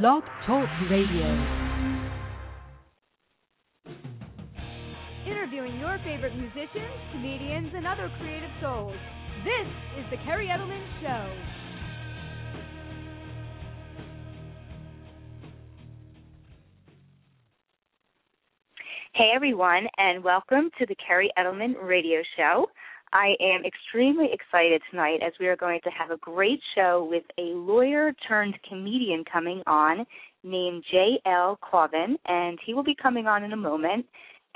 Blog Talk Radio. Interviewing your favorite musicians, comedians, and other creative souls. This is The Kerri Edelman Show. Hey everyone, and welcome to the Kerri Edelman Radio Show. I am extremely excited tonight as we are going to have a great show with a lawyer turned comedian coming on named J.L. Cauvin, and he will be coming on in a moment.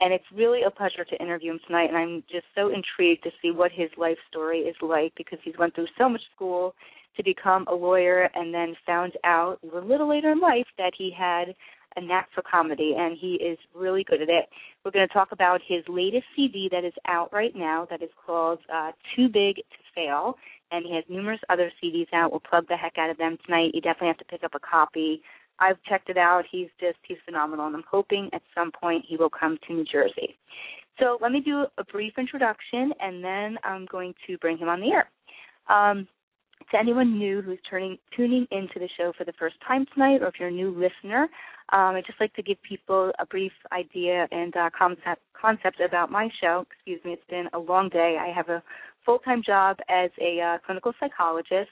And it's really a pleasure to interview him tonight, and I'm just so intrigued to see what his life story is like because he's went through so much school to become a lawyer and then found out a little later in life that he had a knack for comedy, and he is really good at it. We're going to talk about his latest CD that is out right now that is called uh, Too Big to Fail, and he has numerous other CDs out. We'll plug the heck out of them tonight. You definitely have to pick up a copy. I've checked it out. He's just he's phenomenal, and I'm hoping at some point he will come to New Jersey. So let me do a brief introduction, and then I'm going to bring him on the air. Um, to anyone new who's turning tuning into the show for the first time tonight, or if you're a new listener, um, I'd just like to give people a brief idea and uh, concept concept about my show. Excuse me, it's been a long day. I have a full time job as a uh, clinical psychologist,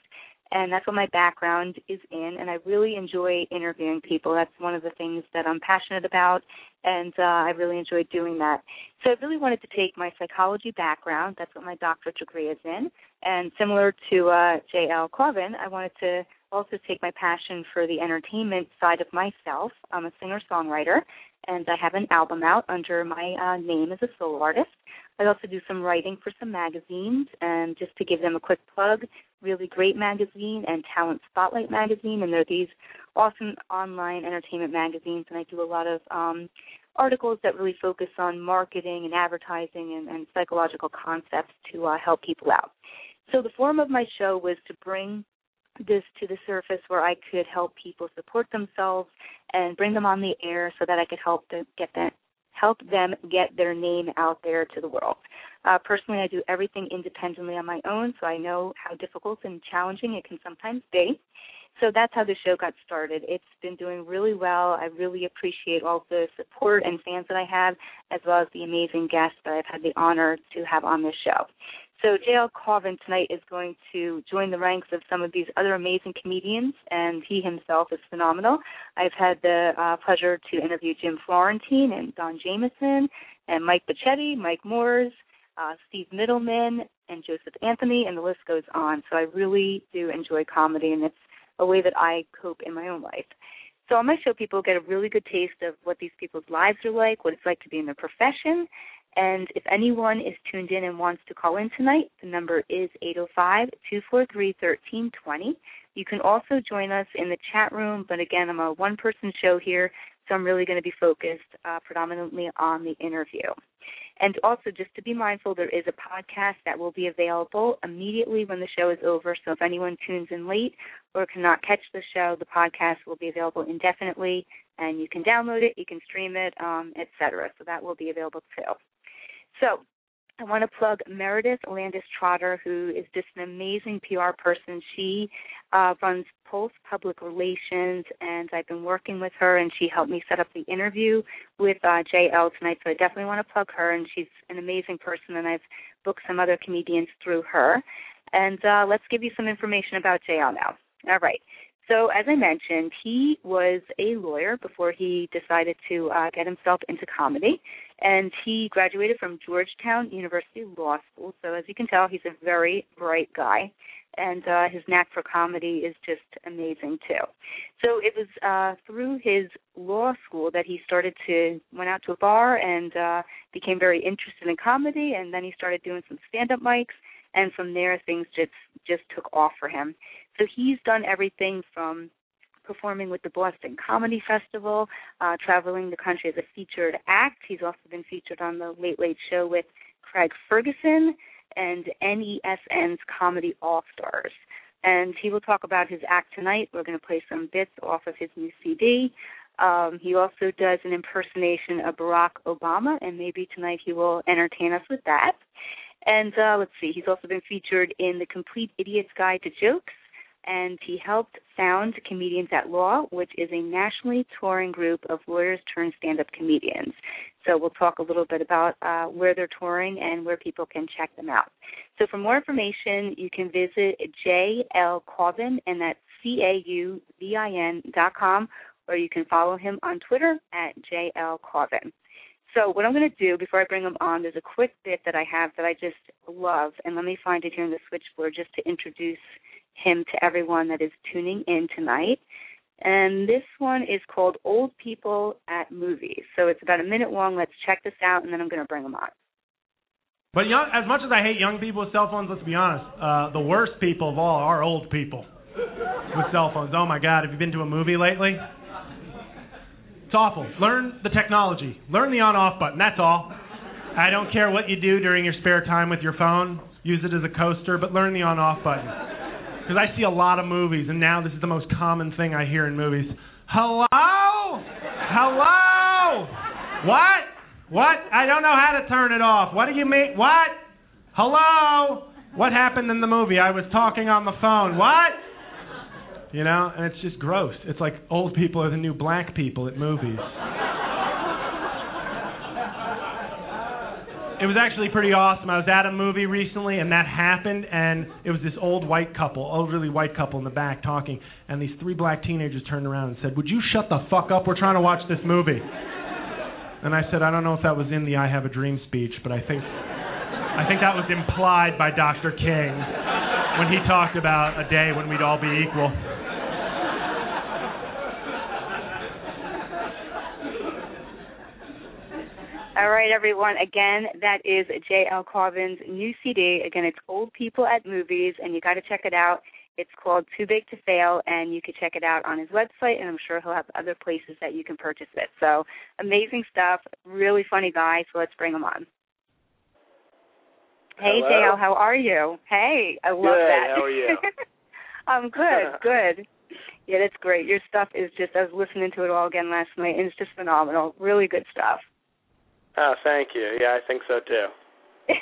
and that's what my background is in. And I really enjoy interviewing people. That's one of the things that I'm passionate about, and uh, I really enjoy doing that. So I really wanted to take my psychology background. That's what my doctorate degree is in, and similar to uh, J.L. Cauvin, I wanted to also take my passion for the entertainment side of myself. I'm a singer songwriter, and I have an album out under my uh, name as a solo artist. I also do some writing for some magazines, and just to give them a quick plug, Really Great Magazine and Talent Spotlight Magazine, and they're these awesome online entertainment magazines, and I do a lot of um, articles that really focus on marketing and advertising and, and psychological concepts to uh, help people out. So the form of my show was to bring this to the surface where I could help people support themselves and bring them on the air so that I could help them get that help them get their name out there to the world. Uh, personally, I do everything independently on my own, so I know how difficult and challenging it can sometimes be. So that's how the show got started. It's been doing really well. I really appreciate all the support and fans that I have, as well as the amazing guests that I've had the honor to have on this show. So J.L. Cauvin tonight is going to join the ranks of some of these other amazing comedians, and he himself is phenomenal. I've had the uh, pleasure to interview Jim Florentine and Don Jamieson and Mike Bocchetti, Mike Moores, uh, Steve Middleman, and Joseph Anthony, and the list goes on. So I really do enjoy comedy, and it's a way that I cope in my own life. So on my show, people get a really good taste of what these people's lives are like, what it's like to be in their profession, and if anyone is tuned in and wants to call in tonight, the number is 805 243 1320. You can also join us in the chat room, but again, I'm a one person show here, so I'm really going to be focused uh, predominantly on the interview. And also, just to be mindful, there is a podcast that will be available immediately when the show is over. So if anyone tunes in late or cannot catch the show, the podcast will be available indefinitely, and you can download it, you can stream it, um, etc. So that will be available too. So I want to plug Meredith Landis Trotter, who is just an amazing PR person. She uh, runs Pulse Public Relations, and I've been working with her, and she helped me set up the interview with uh, JL tonight. So I definitely want to plug her, and she's an amazing person, and I've booked some other comedians through her. And uh, let's give you some information about JL now. All right. So, as I mentioned, he was a lawyer before he decided to uh, get himself into comedy, and he graduated from Georgetown University Law School. So, as you can tell, he's a very bright guy, and uh, his knack for comedy is just amazing too. So, it was uh, through his law school that he started to went out to a bar and uh, became very interested in comedy, and then he started doing some stand-up mics and from there things just just took off for him. So he's done everything from performing with the Boston Comedy Festival, uh, traveling the country as a featured act. He's also been featured on the Late Late Show with Craig Ferguson and NESN's Comedy All Stars. And he will talk about his act tonight. We're going to play some bits off of his new CD. Um, he also does an impersonation of Barack Obama, and maybe tonight he will entertain us with that. And uh, let's see, he's also been featured in The Complete Idiot's Guide to Jokes, and he helped found Comedians at Law, which is a nationally touring group of lawyers turned stand up comedians. So we'll talk a little bit about uh, where they're touring and where people can check them out. So for more information, you can visit JL Cauvin, and that's C A U V I N dot com, or you can follow him on Twitter at JL Cauvin. So what I'm going to do before I bring him on, there's a quick bit that I have that I just love, and let me find it here in the switchboard just to introduce him to everyone that is tuning in tonight. And this one is called Old People at Movies. So it's about a minute long. Let's check this out, and then I'm going to bring him on. But young, as much as I hate young people with cell phones, let's be honest, uh, the worst people of all are old people with cell phones. Oh my God, have you been to a movie lately? It's awful. Learn the technology. Learn the on-off button. That's all. I don't care what you do during your spare time with your phone. Use it as a coaster, but learn the on-off button. Because I see a lot of movies, and now this is the most common thing I hear in movies. Hello? Hello? What? What? I don't know how to turn it off. What do you mean? What? Hello? What happened in the movie? I was talking on the phone. What? You know, and it's just gross. It's like old people are the new black people at movies. it was actually pretty awesome. I was at a movie recently, and that happened, and it was this old white couple, elderly white couple in the back talking, and these three black teenagers turned around and said, "Would you shut the fuck up? We're trying to watch this movie." And I said, "I don't know if that was in the I Have a Dream speech, but I think, I think that was implied by Dr. King when he talked about a day when we'd all be equal." All right, everyone. Again, that is J.L. Cauvin's new CD. Again, it's Old People at Movies, and you got to check it out. It's called Too Big to Fail, and you can check it out on his website, and I'm sure he'll have other places that you can purchase it. So, amazing stuff. Really funny guy, so let's bring him on. Hey, Hello. JL, how are you? Hey, I love Good, that. how are you? I'm good, good. Yeah, that's great. Your stuff is just, I was listening to it all again last night, and it's just phenomenal. Really good stuff. Oh, thank you. Yeah, I think so too.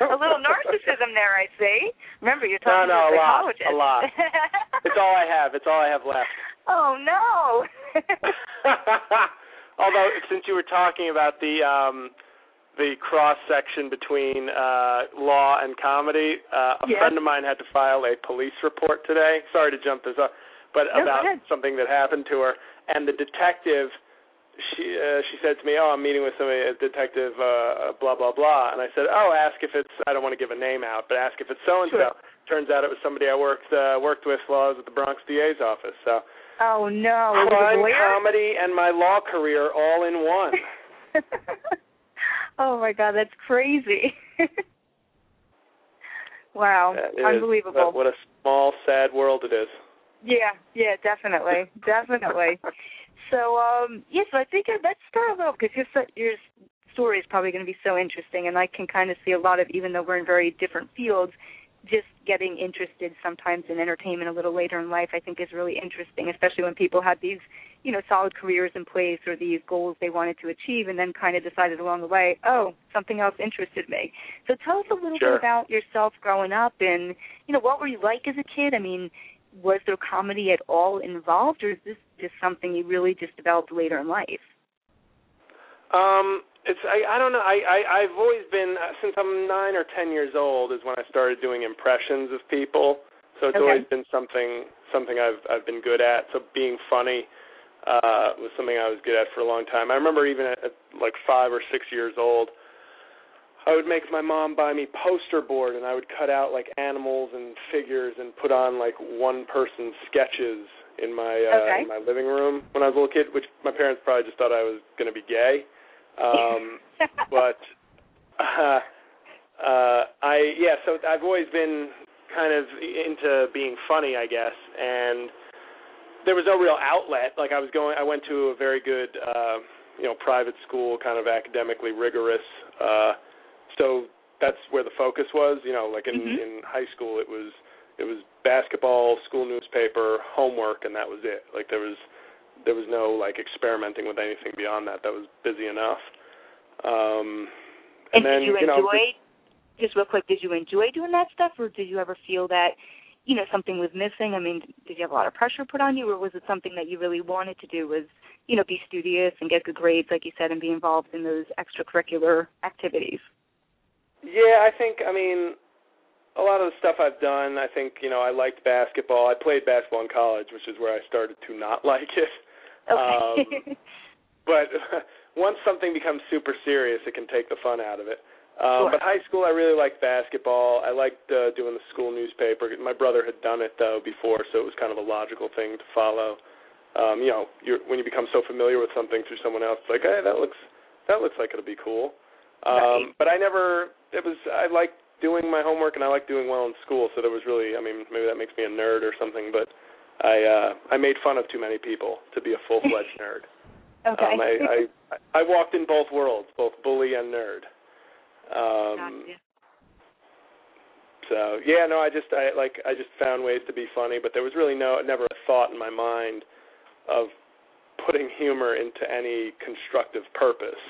a little narcissism there, I see. Remember, you're No, talking no, to a a lot, a lot. It's all I have. It's all I have left. oh no. Although, since you were talking about the um the cross section between uh law and comedy, uh, a Yes. friend of mine had to file a police report today. Sorry to jump this up, but No, about something that happened to her, and the detective. She uh, she said to me, "Oh, I'm meeting with somebody, a detective, uh, blah blah blah," and I said, "Oh, ask if it's I don't want to give a name out, but ask if it's so and so." Turns out it was somebody I worked uh, worked with while I was at the Bronx DA's office. So oh no. Crime, comedy, and my law career all in one. oh my god, that's crazy. wow, That is- unbelievable. What, what a small, sad world it is. Yeah, yeah, definitely, definitely. So, um, yes, I think let's start off because your your story is probably going to be so interesting, and I can kind of see a lot of, even though we're in very different fields, just getting interested sometimes in entertainment a little later in life. I think is really interesting, especially when people have these, you know, solid careers in place or these goals they wanted to achieve, and then kind of decided along the way, oh, something else interested me. So, tell us a little Sure. bit about yourself growing up, and you know, what were you like as a kid? I mean was there comedy at all involved, or is this just something you really just developed later in life? Um, it's I I don't know. I, I I've always been uh, since I'm nine or ten years old is when I started doing impressions of people. So it's Okay. always been something something I've I've been good at. So being funny uh was something I was good at for a long time. I remember even at, at like five or six years old, I would make my mom buy me poster board and I would cut out like animals and figures and put on like one person sketches in my uh Okay. in my living room when I was a little kid, which my parents probably just thought I was gonna be gay. Um but uh uh I yeah, so I've always been kind of into being funny, I guess, and there was no real outlet. Like I was going I went to a very good uh you know, private school, kind of academically rigorous. Uh so that's where the focus was, you know, like in Mhm. in high school it was it was basketball, school newspaper, homework and that was it. Like there was there was no like experimenting with anything beyond that. That was busy enough. Um and then did you know enjoy? Just real quick, did you enjoy doing that stuff, or did you ever feel that you know something was missing? I mean, did you have a lot of pressure put on you, or was it something that you really wanted to do? Was you know be studious and get good grades, like you said, and be involved in those extracurricular activities? Yeah, I think. I mean, a lot of the stuff I've done, I think you know I liked basketball. I played basketball in college, which is where I started to not like it. Okay. Um, but once something becomes super serious, it can take the fun out of it. Um, sure. But high school, I really liked basketball. I liked uh, doing the school newspaper. My brother had done it though before, so it was kind of a logical thing to follow. Um, you know, you're, when you become so familiar with something through someone else, it's like, hey, that looks that looks like it'll be cool. Um, right. But I never. It was. I liked doing my homework, and I liked doing well in school. So there was really. I mean, maybe that makes me a nerd or something, but I uh, I made fun of too many people to be a full fledged nerd. Okay. Um, I, I I walked in both worlds, both bully and nerd. Um, gotcha. So yeah, no, I just I like I just found ways to be funny, but there was really no never a thought in my mind of putting humor into any constructive purpose.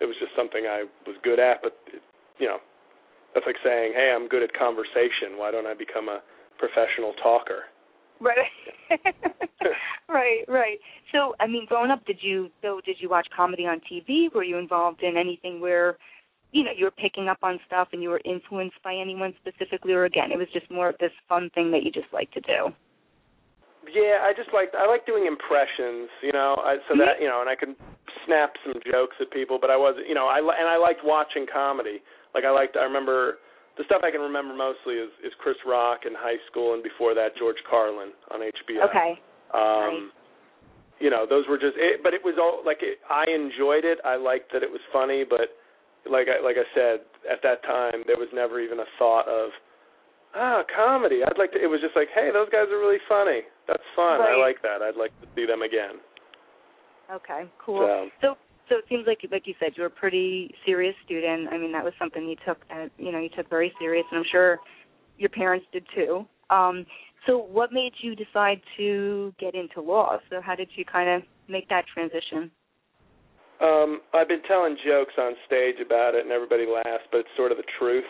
It was just something I was good at, but it, you know, that's like saying, "Hey, I'm good at conversation. Why don't I become a professional talker?" Right. right, right. So, I mean, growing up, did you so did you watch comedy on TV? Were you involved in anything where, you know, you were picking up on stuff and you were influenced by anyone specifically, or again, it was just more of this fun thing that you just like to do? Yeah, I just like I like doing impressions, you know, I, so that mm-hmm. you know, and I could snap some jokes at people, but I wasn't, you know, I li- and I liked watching comedy. Like I liked, I remember the stuff I can remember mostly is is Chris Rock in high school, and before that George Carlin on HBO. Okay. Um, you know, those were just, it, but it was all like it, I enjoyed it. I liked that it was funny, but like I like I said at that time, there was never even a thought of ah comedy. I'd like to. It was just like, hey, those guys are really funny. That's fun. I like that. I'd like to see them again. Okay, cool. So, So, so it seems like, like you said, you were a pretty serious student. I mean, that was something you took, at, you know, you took very serious, and I'm sure your parents did too. Um, so, what made you decide to get into law? So, how did you kind of make that transition? um, I've been telling jokes on stage about it, and everybody laughs, but it's sort of the truth.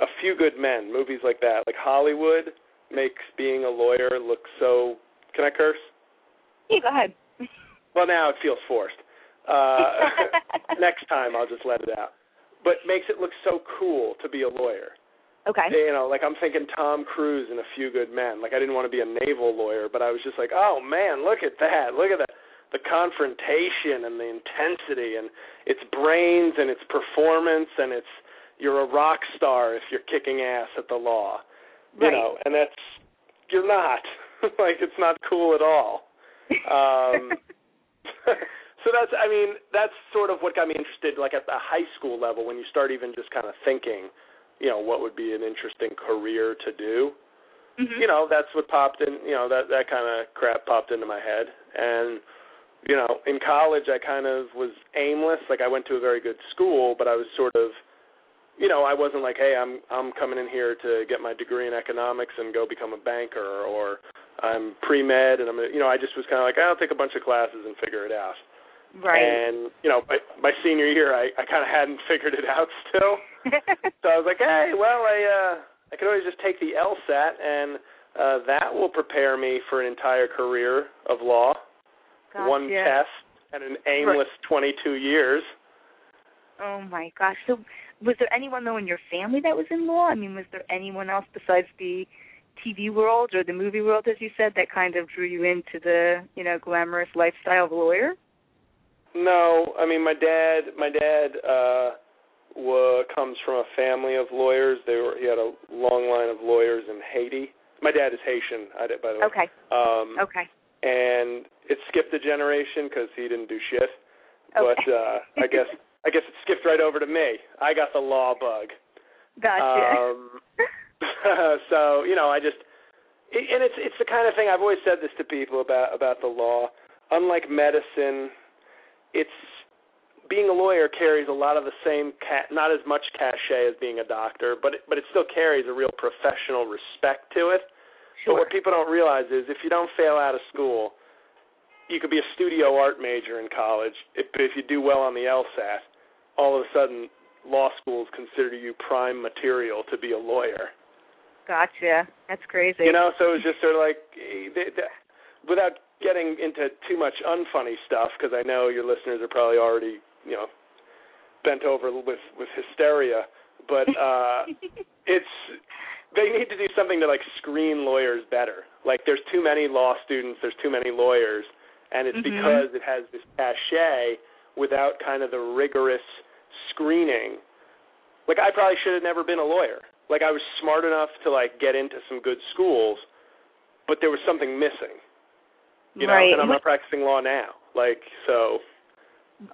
A few good men, movies like that, like Hollywood, makes being a lawyer look so. Can I curse? Yeah, go ahead. Well, now it feels forced. Uh, next time I'll just let it out. But makes it look so cool to be a lawyer. Okay. You know, like I'm thinking Tom Cruise in A Few Good Men. Like I didn't want to be a naval lawyer, but I was just like, oh man, look at that! Look at the the confrontation and the intensity and its brains and its performance and its you're a rock star if you're kicking ass at the law. You Right. know, and that's you're not. like it's not cool at all. Um so that's I mean, that's sort of what got me interested like at the high school level when you start even just kind of thinking, you know, what would be an interesting career to do. Mhm. You know, that's what popped in, you know, that that kind of crap popped into my head. And you know, in college I kind of was aimless, like I went to a very good school, but I was sort of you know, I wasn't like, hey, I'm I'm coming in here to get my degree in economics and go become a banker or I'm pre-med and I'm you know, I just was kind of like, I'll take a bunch of classes and figure it out. Right. And you know, by my senior year, I I kind of hadn't figured it out still. so I was like, hey, well, I uh I could always just take the LSAT and uh that will prepare me for an entire career of law. Gotcha. One test and an aimless 22 years. Oh my gosh. So was there anyone though in your family that was in law? I mean, was there anyone else besides the TV world or the movie world as you said that kind of drew you into the, you know, glamorous lifestyle of a lawyer? No, I mean my dad. My dad uh, wa comes from a family of lawyers. They were he had a long line of lawyers in Haiti. My dad is Haitian, I did, by the way. Okay. Um, Okay. And it skipped a generation because he didn't do shit. Okay. But uh, I guess I guess it skipped right over to me. I got the law bug. Gotcha. Um, so you know, I just and it's it's the kind of thing I've always said this to people about about the law. Unlike medicine, it's being a lawyer carries a lot of the same ca- not as much cachet as being a doctor, but it, but it still carries a real professional respect to it. But sure. what people don't realize is if you don't fail out of school, you could be a studio art major in college. If if you do well on the LSAT, all of a sudden law schools consider you prime material to be a lawyer. Gotcha. That's crazy. You know, so it was just sort of like, eh, they, they, without getting into too much unfunny stuff, because I know your listeners are probably already, you know, bent over with with hysteria. But uh it's they need to do something to like screen lawyers better. Like there's too many law students, there's too many lawyers, and it's mm-hmm. because it has this cachet without kind of the rigorous screening. Like I probably should have never been a lawyer. Like I was smart enough to like get into some good schools, but there was something missing. You know, right. and I'm not practicing law now. Like so.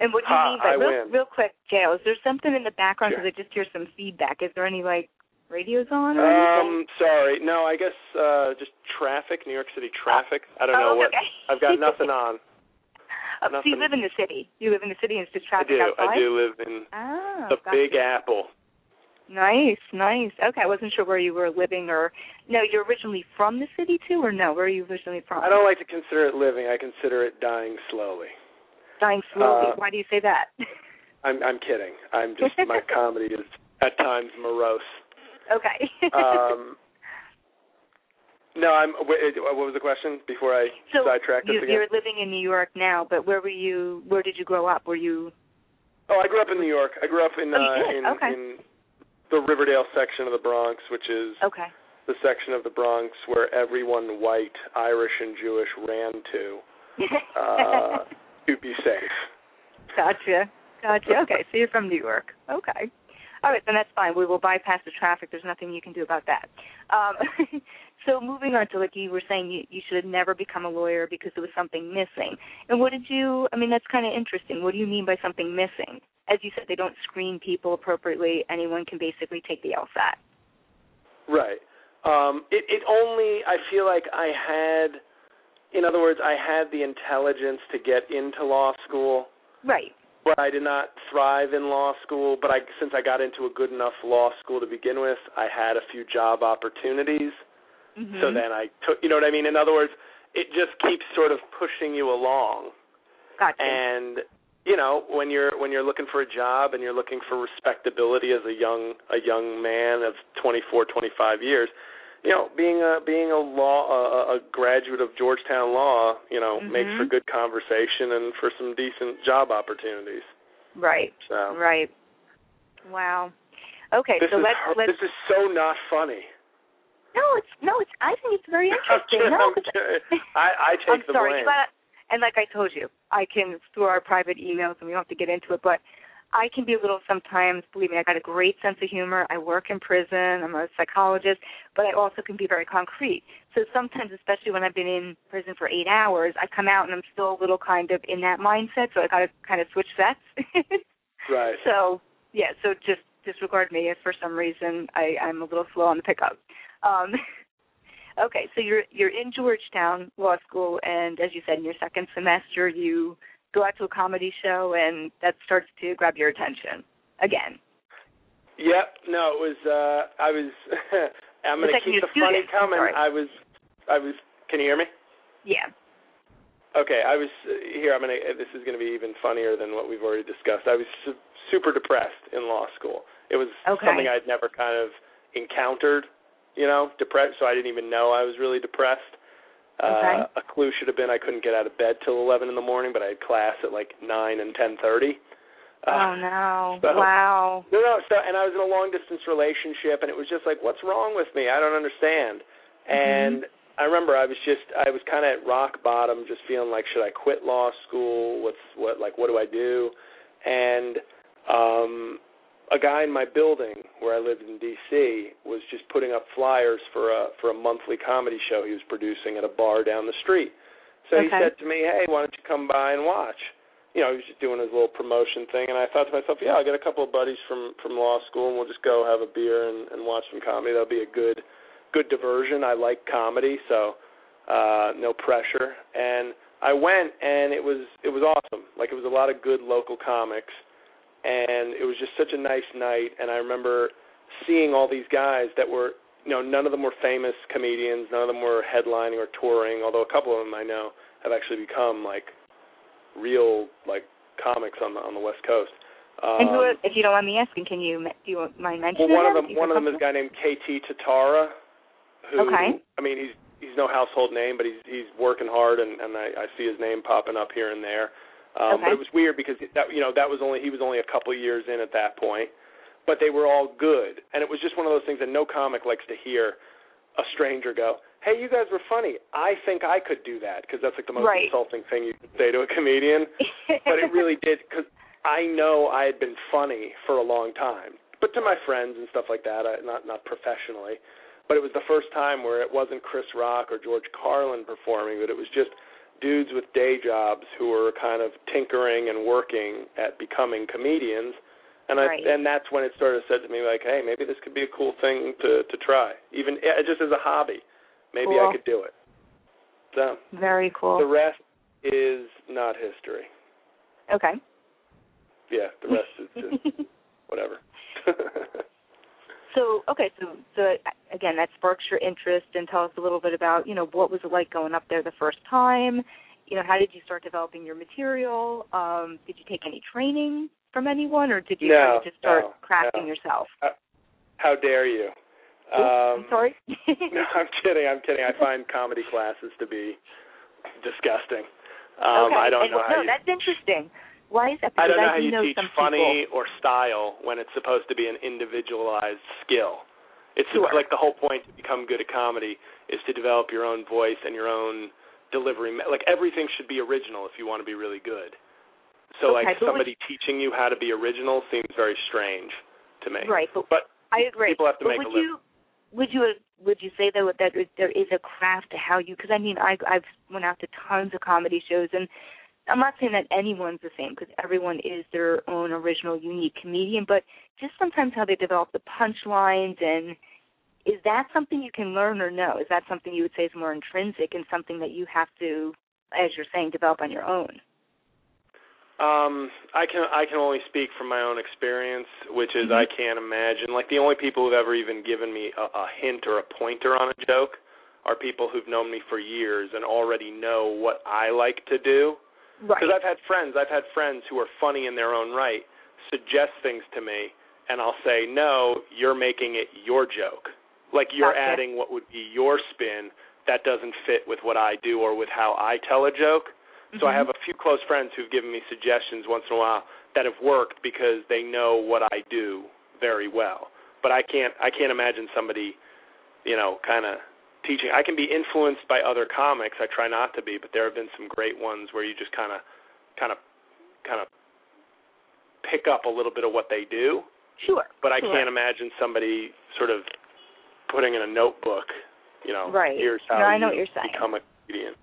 And what do you ha, mean by I real, win. real quick, Gail? Is there something in the background Sure. because I just hear some feedback? Is there any like radios on or Um, anything? sorry. No, I guess uh just traffic, New York City traffic. I don't know oh, what. okay. I've got nothing on. Oh, so you live in the city. You live in the city and it's just traffic I do. I do live in Ah, the gotcha. Big Apple. Nice, nice. Okay, I wasn't sure where you were living or no. You're originally from the city too, or no? Where are you originally from? I don't like to consider it living. I consider it dying slowly. Dying slowly. Uh, Why do you say that? I'm I'm kidding. I'm just my comedy is at times morose. okay. Um No, I'm what was the question before I so sidetracked you, us again? you're living in New York now, but where were you? Where did you grow up? Were you? Oh, I grew up in New York. I grew up in Oh, uh in Okay. in the Riverdale section of the Bronx, which is Okay. the section of the Bronx where everyone white, Irish, and Jewish ran to uh, to be safe. Gotcha. Gotcha. Okay, so you're from New York. Okay. All right, then that's fine. We will bypass the traffic. There's nothing you can do about that. Um, so moving on to like you were saying, you, you should have never become a lawyer because there was something missing. And what did you? I mean, that's kind of interesting. What do you mean by something missing? As you said, they don't screen people appropriately. Anyone can basically take the LSAT. Right. Um, it, it only, I feel like I had, in other words, I had the intelligence to get into law school, Right. but I did not thrive in law school. But I, since I got into a good enough law school to begin with, I had a few job opportunities. Mm-hmm. So then I took, you know what I mean? In other words, it just keeps sort of pushing you along. Gotcha. And you know, when you're when you're looking for a job and you're looking for respectability as a young a young man of 24, 25 years, you know, being a being a law a, a graduate of Georgetown Law, you know, makes Mhm. for good conversation and for some decent job opportunities. right. So Right. Wow. Okay, this so is let's let's this is so not funny. No, it's no, it's I think it's very I'm interesting. kidding, no, I'm. I I take I'm the sorry, blame. you gotta and like I told you, I can through our private emails and we don't have to get into it, but I can be a little sometimes, believe me, I got a great sense of humor. I work in prison, I'm a psychologist, but I also can be very concrete. So sometimes, especially when I've been in prison for eight hours, I come out and I'm still a little kind of in that mindset, so I gotta kind of switch sets. right. So yeah, so just disregard me if for some reason I, I'm a little slow on the pickup. Um, okay, so you're you're in Georgetown Law School, and as you said, in your second semester, you go out to a comedy show, and that starts to grab your attention again. Yep. No, it was. uh I was. I'm going to keep the funny coming. Sorry. I was. I was. Can you hear me? Yeah. Okay. I was uh, here. I'm going to. This is going to be even funnier than what we've already discussed. I was su- super depressed in law school. It was Okay. something I'd never kind of encountered. You know, depressed. So I didn't even know I was really depressed. Okay. Uh, a clue should have been I couldn't get out of bed till 11 in the morning, but I had class at like 9 and 10:30. Uh, oh no! so- wow. No, no. So, and I was in a long distance relationship, and it was just like, what's wrong with me? I don't understand. And I remember I was just, I was kind of at rock bottom, just feeling like, should I quit law school? What's what? Like, what do I do? And um, a guy in my building where I lived in D.C. was just putting up flyers for a for a monthly comedy show he was producing at a bar down the street. So he said to me, "Hey, why don't you come by and watch?" You know, he was just doing his little promotion thing, and I thought to myself, "Yeah, I'll get a couple of buddies from from law school, and we'll just go have a beer and, and watch some comedy. That'll be a good good diversion. I like comedy, so uh, no pressure." And I went, and it was it was awesome. Like it was a lot of good local comics, and it was just such a nice night. And I remember seeing all these guys that were, you know, none of them were famous comedians, none of them were headlining or touring. Although a couple of them I know have actually become like real like comics on the on the West Coast. Um, and who, if you don't mind me asking, can you do you mind mentioning? well, one of them? them You one of them is a guy named KT Tatara. Who, Okay. I mean, he's he's no household name, but he's he's working hard, and and I, I see his name popping up here and there. Um, Okay. But it was weird because that you know that was only he was only a couple years in at that point, but they were all good, and it was just one of those things that no comic likes to hear a stranger go, "Hey, you guys were funny. I think I could do that," because that's like the most Right. insulting thing you could say to a comedian. but it really did because I know I had been funny for a long time, but to my friends and stuff like that, I, not not professionally. But it was the first time where it wasn't Chris Rock or George Carlin performing, but it was just dudes with day jobs who were kind of tinkering and working at becoming comedians. And I Right. and that's when it sort of said to me like, hey, maybe this could be a cool thing to to try, even eh, just as a hobby. Maybe Cool. I could do it. So Very cool. the rest is not history. okay. Yeah, the rest is just whatever. So okay, so so again, that sparks your interest, and tell us a little bit about you know what was it like going up there the first time. You know, how did you start developing your material? Um, did you take any training from anyone, or did you No, kind of just start no, crafting no. yourself? How dare you? Um, I'm sorry. no, I'm kidding. I'm kidding. I find comedy classes to be disgusting. Um, okay. I don't and, know how no, you. that's interesting. Why is that? I don't know how do you know teach funny people. or style when it's supposed to be an individualized skill. It's Sure. like the whole point to become good at comedy is to develop your own voice and your own delivery. Like everything should be original if you want to be really good. So Okay, like somebody teaching you how to be original seems very strange to me. Right, but, But I agree. people have to but make would a you would you would you say though that there is a craft to how you? Because I mean, I I've went out to tons of comedy shows, and I'm not saying that anyone's the same because everyone is their own original, unique comedian. But just sometimes how they develop the punchlines and is that something you can learn or no? Is that something you would say is more intrinsic and something that you have to, as you're saying, develop on your own? Um, I can I can only speak from my own experience, which is Mhm. I can't imagine. Like the only people who've ever even given me a, a hint or a pointer on a joke are people who've known me for years and already know what I like to do. Right. Because I've had friends, I've had friends who are funny in their own right, suggest things to me, and I'll say, "No, you're making it your joke. Like you're Gotcha. adding what would be your spin that doesn't fit with what I do or with how I tell a joke." So I Mhm. have a few close friends who've given me suggestions once in a while that have worked because they know what I do very well. But I can't I can't imagine somebody, you know, kind of teaching. I can be influenced by other comics. I try not to be, but there have been some great ones where you just kind of kind of kind of pick up a little bit of what they do. Sure. But I sure. can't imagine somebody sort of putting in a notebook, you know, Right. here's how No, I know what you're saying. become a comedian.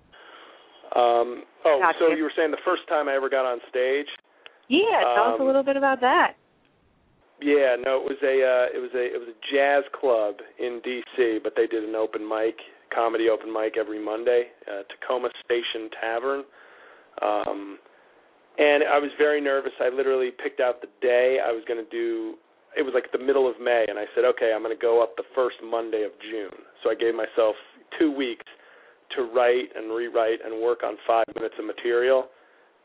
Um, oh, Gotcha. so you were saying the first time I ever got on stage? Yeah, tell us a Um, little bit about that. Yeah, no, it was a uh, it was a it was a jazz club in D.C., but they did an open mic, comedy open mic every Monday, uh, Tacoma Station Tavern. Um, and I was very nervous. I literally picked out the day I was going to do. It was like the middle of May, and I said, okay, I'm going to go up the first Monday of June. So I gave myself two weeks to write and rewrite and work on five minutes of material.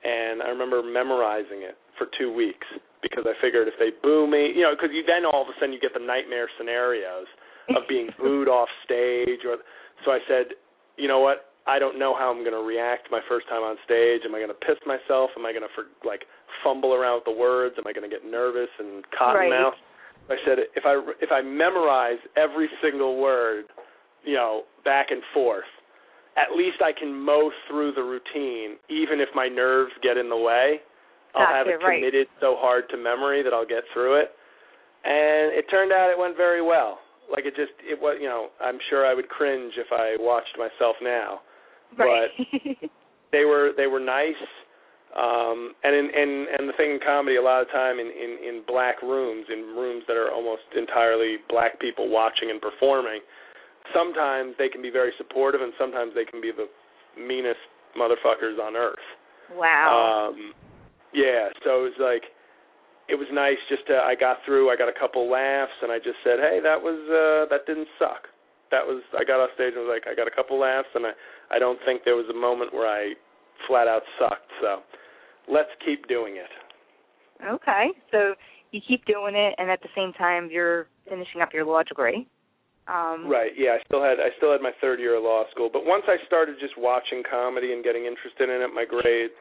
And I remember memorizing it for two weeks because I figured if they boo me, you know, because you then all of a sudden you get the nightmare scenarios of being booed off stage. Or so I said, you know what? I don't know how I'm going to react my first time on stage. Am I going to piss myself? Am I going to for, like fumble around with the words? Am I going to get nervous and cotton Right. I said if I if I memorize every single word, you know, back and forth, at least I can mow through the routine, even if my nerves get in the way. I'll have it right. committed so hard to memory that I'll get through it. And it turned out it went very well. Like it just it was, you know, I'm sure I would cringe if I watched myself now. Right. They were they were nice. Um and in and and the thing in comedy a lot of time in in in black rooms, in rooms that are almost entirely black people watching and performing, sometimes they can be very supportive and sometimes they can be the meanest motherfuckers on earth. wow. Um, yeah, so it was like it was nice just to I got through, I got a couple laughs and I just said, "Hey, that was uh that didn't suck." That was I got off stage and was like, I got a couple laughs and I I don't think there was a moment where I flat out sucked. So, let's keep doing it. okay. So you keep doing it and at the same time you're finishing up your law degree. Um, right. Yeah, I still had I still had my third year of law school, but once I started just watching comedy and getting interested in it, my grades,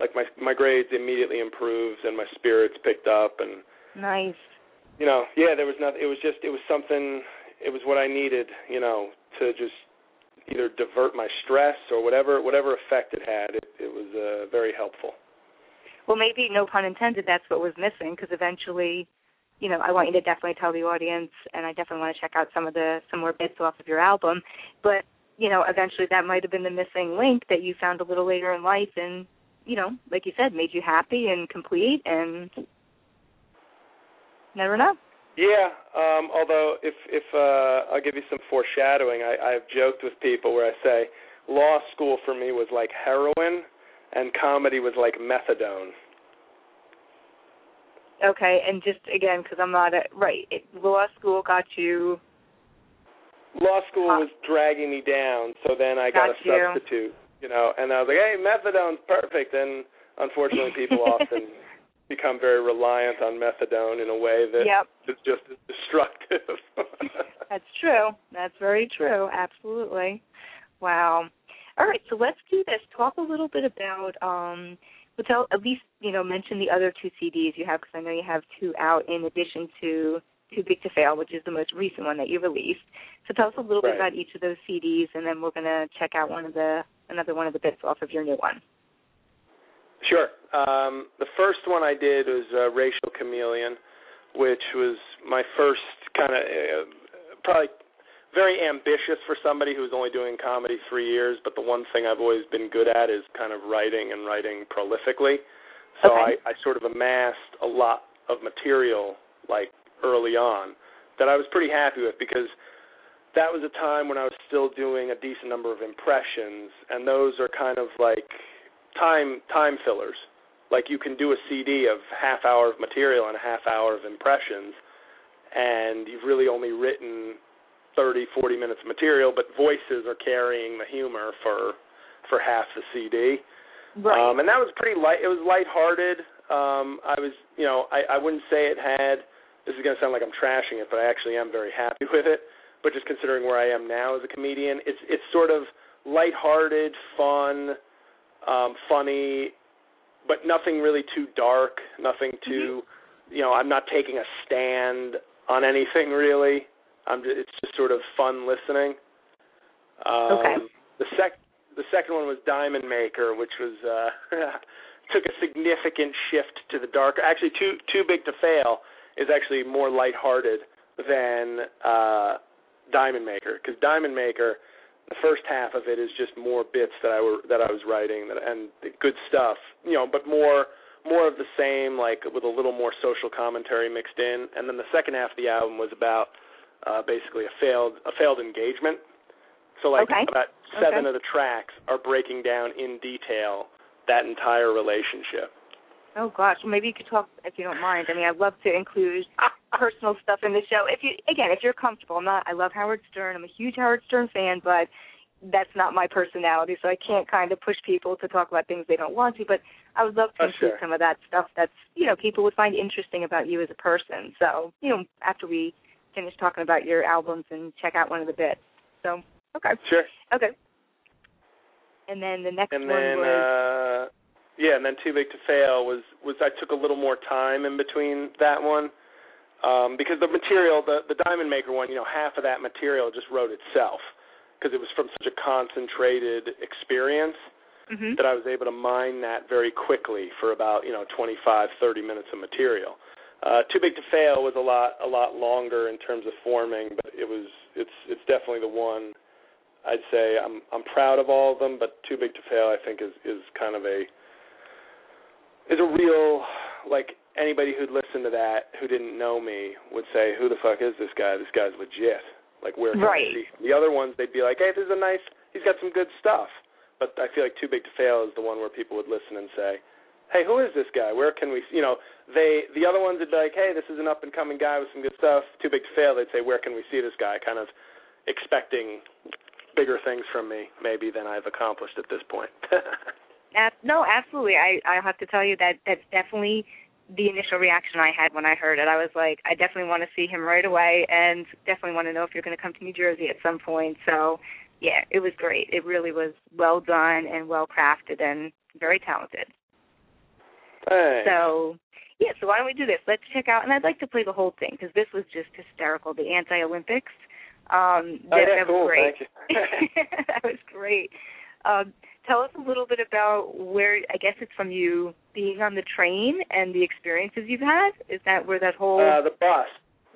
like my my grades immediately improved and my spirits picked up and. Nice. You know, yeah, there was nothing. It was just it was something. It was what I needed. You know, to just either divert my stress or whatever whatever effect it had. It it was uh, very helpful. Well, maybe no pun intended. That's what was missing because eventually you know, I want you to definitely tell the audience, and I definitely want to check out some of the some more bits off of your album. But you know, eventually that might have been the missing link that you found a little later in life, and you know, like you said, made you happy and complete, and never know. Yeah, um, although if if uh, I'll give you some foreshadowing, I, I've joked with people where I say law school for me was like heroin, and comedy was like methadone. Okay, and just again, because I'm not a, right. It, law school got you. Law school uh, was dragging me down, so then I got, got a you. substitute, you know, and I was like, "Hey, methadone's perfect." And unfortunately, people often become very reliant on methadone in a way that yep. is just destructive. That's true. That's very true. Absolutely. Wow. All right, so let's do this. Talk a little bit about um but tell at least you know mention the other two CDs you have because I know you have two out in addition to Too Big to Fail, which is the most recent one that you released. So tell us a little right. bit about each of those CDs, and then we're gonna check out one of the another one of the bits off of your new one. Sure. Um, the first one I did was uh, Racial Chameleon, which was my first kind of uh, probably very ambitious for somebody who's only doing comedy three years, but the one thing I've always been good at is kind of writing and writing prolifically. So okay. I, I sort of amassed a lot of material like early on that I was pretty happy with because that was a time when I was still doing a decent number of impressions and those are kind of like time time fillers. Like you can do a CD of half hour of material and a half hour of impressions and you've really only written 30, 40 minutes of material, but voices are carrying the humor for for half the CD. Right. Um, and that was pretty light. It was lighthearted. Um, I was, you know, I, I wouldn't say it had. This is going to sound like I'm trashing it, but I actually am very happy with it. But just considering where I am now as a comedian, it's it's sort of lighthearted, fun, um, funny, but nothing really too dark. Nothing too, mm-hmm. you know, I'm not taking a stand on anything really. I'm just, it's just sort of fun listening. Um, okay. The sec the second one was Diamond Maker, which was uh, took a significant shift to the dark. Actually, too too big to fail is actually more lighthearted than uh, Diamond Maker because Diamond Maker, the first half of it is just more bits that I were that I was writing that, and good stuff, you know, but more more of the same, like with a little more social commentary mixed in. And then the second half of the album was about uh, basically a failed a failed engagement. So like okay. about seven okay. of the tracks are breaking down in detail that entire relationship. Oh gosh, well, maybe you could talk if you don't mind. I mean, I'd love to include personal stuff in the show. If you again, if you're comfortable, I'm not. I love Howard Stern. I'm a huge Howard Stern fan, but that's not my personality, so I can't kind of push people to talk about things they don't want to. But I would love to oh, include sure. some of that stuff that's you know people would find interesting about you as a person. So you know, after we finish talking about your albums and check out one of the bits. So okay. Sure. Okay. And then the next and one then, was uh, yeah, and then Too Big to Fail was was I took a little more time in between that one um, because the material, the the Diamond Maker one, you know, half of that material just wrote itself because it was from such a concentrated experience mm-hmm. that I was able to mine that very quickly for about you know 25, 30 minutes of material. Uh, Too Big to Fail was a lot a lot longer in terms of forming, but it was it's it's definitely the one I'd say I'm I'm proud of all of them, but Too Big to Fail I think is is kind of a is a real like anybody who'd listen to that who didn't know me would say who the fuck is this guy? This guy's legit. Like where can right. The other ones they'd be like, hey, this is a nice. He's got some good stuff. But I feel like Too Big to Fail is the one where people would listen and say, hey, who is this guy? Where can we, you know, they, the other ones would be like, hey, this is an up and coming guy with some good stuff. Too big to fail. They'd say, where can we see this guy? Kind of expecting bigger things from me, maybe than I've accomplished at this point. no, absolutely. I I have to tell you that that's definitely the initial reaction I had when I heard it. I was like, I definitely want to see him right away, and definitely want to know if you're going to come to New Jersey at some point. So, yeah, it was great. It really was well done and well crafted and very talented. Thanks. So, yeah, so why don't we do this? Let's check out, and I'd like to play the whole thing because this was just hysterical. The anti-Olympics. Um, oh, that, yeah, that cool. was great. Thank you. that was great. Um, tell us a little bit about where I guess it's from you being on the train and the experiences you've had. Is that where that whole Uh, the bus.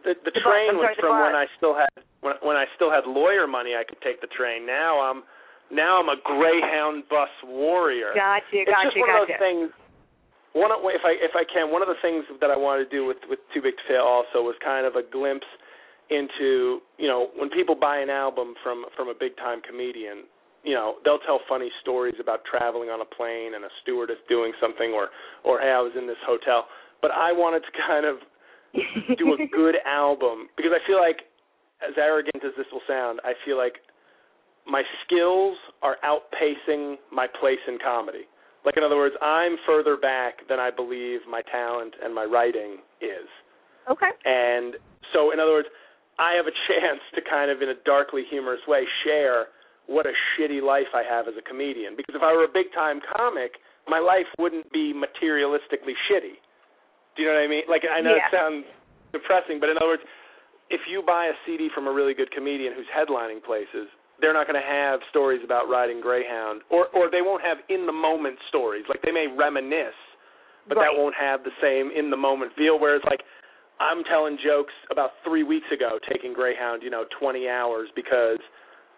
The the, The train I'm was from when I still had when when I still had lawyer money. I could take the train. Now I'm now I'm a Greyhound bus warrior. gotcha, it's gotcha, just one gotcha. of those things. One of, if I if I can, one of the things that I wanted to do with with Too Big to Fail also was kind of a glimpse into you know when people buy an album from from a big time comedian you know they'll tell funny stories about traveling on a plane and a stewardess doing something or or hey I was in this hotel. But I wanted to kind of do a good album because I feel like as arrogant as this will sound I feel like my skills are outpacing my place in comedy. Like in other words I'm further back than I believe my talent and my writing is. Okay. and so, in other words, I have a chance to kind of, in a darkly humorous way, share what a shitty life I have as a comedian. Because if I were a big time comic, my life wouldn't be materialistically shitty. Do you know what I mean? Like, I know Yeah. it sounds depressing, but in other words, if you buy a CD from a really good comedian who's headlining places, they're not going to have stories about riding Greyhound, or or they won't have in the moment stories. Like they may reminisce, but Right. that won't have the same in the moment feel. Whereas like I'm telling jokes about three weeks ago, taking Greyhound, you know, 20 hours because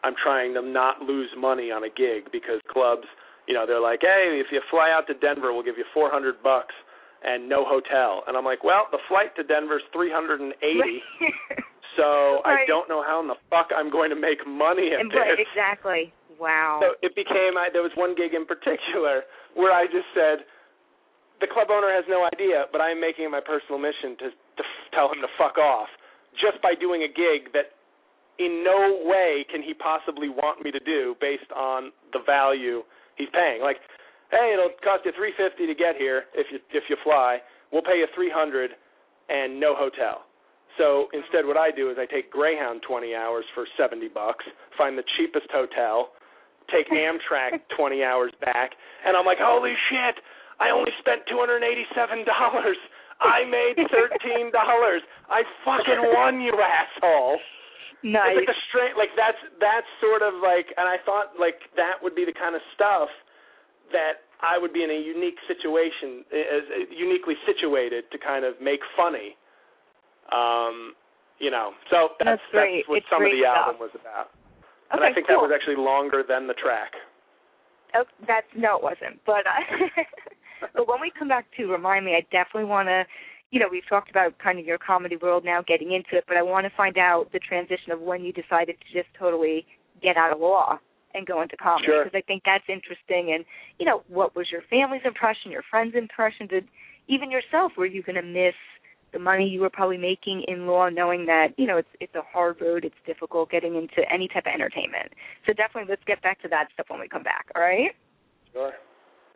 I'm trying to not lose money on a gig because clubs, you know, they're like, hey, if you fly out to Denver, we'll give you 400 bucks and no hotel. And I'm like, well, the flight to Denver's 380, so I don't know how in the fuck I'm going to make money at And- this. exactly. Wow. So it became I, there was one gig in particular where I just said the club owner has no idea, but I'm making it my personal mission to to f- tell him to fuck off just by doing a gig that in no way can he possibly want me to do based on the value he's paying. Like, hey, it'll cost you 350 to get here if you if you fly. We'll pay you 300 and no hotel. So instead, what I do is I take Greyhound 20 hours for 70 bucks, find the cheapest hotel, take Amtrak 20 hours back, and I'm like, holy shit! I only spent 287 dollars. I made 13 dollars. I fucking won, you asshole. Nice. It's like a straight, like that's that's sort of like, and I thought like that would be the kind of stuff that I would be in a unique situation, as uniquely situated to kind of make funny. Um, you know, so that's That's great. what It's some of the stuff. album was about. okay, and I think cool. that was actually longer than the track. Oh, that's no, it wasn't. But uh, but when we come back to remind me, I definitely want to. You know, we've talked about kind of your comedy world now, getting into it, but I want to find out the transition of when you decided to just totally get out of law and go into comedy Sure. because I think that's interesting. And you know, what was your family's impression, your friends' impression? Did even yourself were you going to miss the money you were probably making in law, knowing that you know it's it's a hard road, it's difficult getting into any type of entertainment. So definitely, let's get back to that stuff when we come back. All right. Sure.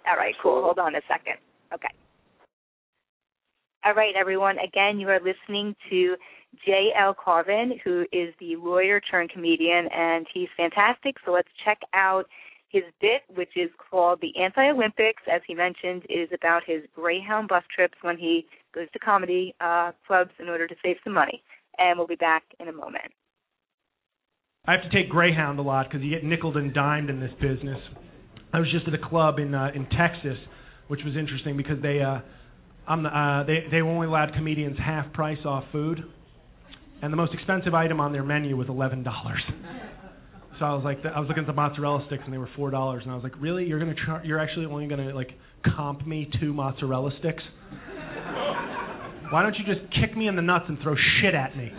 All right, cool. Hold on a second. Okay. All right, everyone. Again, you are listening to J.L. Cauvin, who is the lawyer turned comedian, and he's fantastic. So let's check out his bit, which is called The Anti Olympics. As he mentioned, it is about his Greyhound bus trips when he goes to comedy uh, clubs in order to save some money. And we'll be back in a moment. I have to take Greyhound a lot because you get nickled and dimed in this business. I was just at a club in uh, in Texas, which was interesting because they uh, uh, they they only allowed comedians half price off food, and the most expensive item on their menu was eleven dollars. So I was like, I was looking at the mozzarella sticks and they were four dollars, and I was like, really? You're gonna char- you're actually only gonna like comp me two mozzarella sticks? Why don't you just kick me in the nuts and throw shit at me?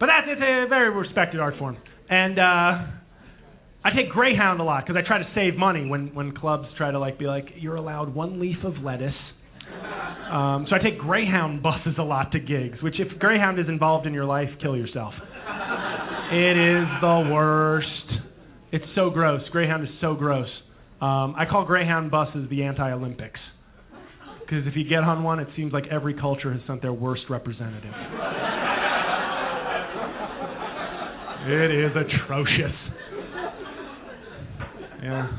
But that's it's a very respected art form. And uh I take Greyhound a lot because I try to save money when when clubs try to like be like you're allowed one leaf of lettuce. Um, so I take Greyhound buses a lot to gigs. Which if Greyhound is involved in your life, kill yourself. It is the worst. It's so gross. Greyhound is so gross. Um, I call Greyhound buses the anti-Olympics because if you get on one, it seems like every culture has sent their worst representative. it is atrocious. Yeah.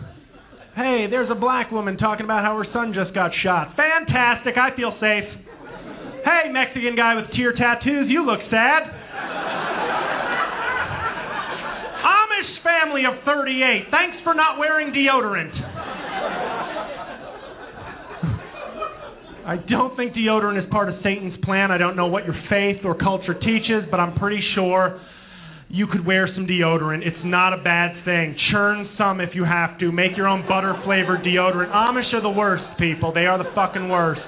Hey, there's a black woman talking about how her son just got shot. Fantastic, I feel safe. Hey, Mexican guy with tear tattoos, you look sad. Amish family of 38, thanks for not wearing deodorant. I don't think deodorant is part of Satan's plan. I don't know what your faith or culture teaches, but I'm pretty sure you could wear some deodorant. It's not a bad thing. Churn some if you have to. Make your own butter flavored deodorant. Amish are the worst people. They are the fucking worst.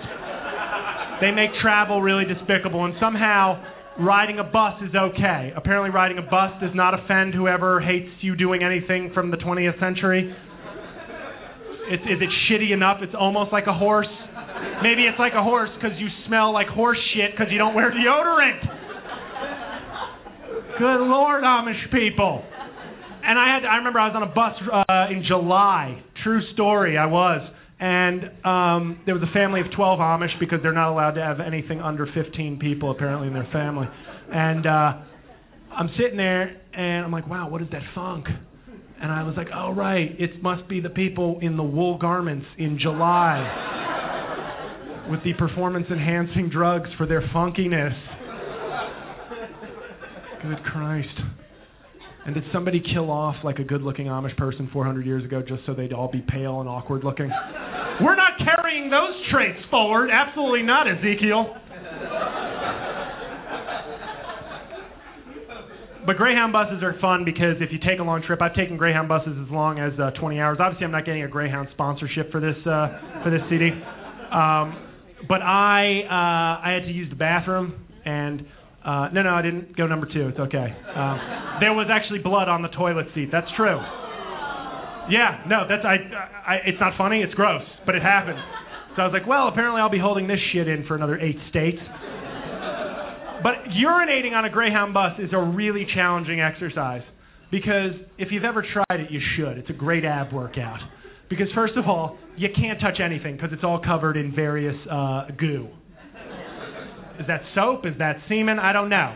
They make travel really despicable, and somehow riding a bus is okay. Apparently, riding a bus does not offend whoever hates you doing anything from the 20th century. Is, is it shitty enough? It's almost like a horse. Maybe it's like a horse because you smell like horse shit because you don't wear deodorant. Good Lord, Amish people. And I had I remember I was on a bus uh, in July. True story, I was. And um, there was a family of 12 Amish because they're not allowed to have anything under 15 people apparently in their family. And uh, I'm sitting there and I'm like, wow, what is that funk? And I was like, oh right, it must be the people in the wool garments in July with the performance enhancing drugs for their funkiness. Good Christ. And did somebody kill off like a good looking Amish person 400 years ago just so they'd all be pale and awkward looking? We're not carrying those traits forward. Absolutely not, Ezekiel. But Greyhound buses are fun because if you take a long trip, I've taken Greyhound buses as long as uh, 20 hours. Obviously, I'm not getting a Greyhound sponsorship for this uh, for this CD. Um, but I uh, I had to use the bathroom, and uh, no, no, I didn't go number two. It's okay. Uh, there was actually blood on the toilet seat. That's true. Yeah, no, that's I, I. It's not funny. It's gross, but it happened. So I was like, well, apparently I'll be holding this shit in for another eight states. But urinating on a Greyhound bus is a really challenging exercise because if you've ever tried it, you should. It's a great ab workout. Because first of all, you can't touch anything because it's all covered in various uh, goo. Is that soap? Is that semen? I don't know.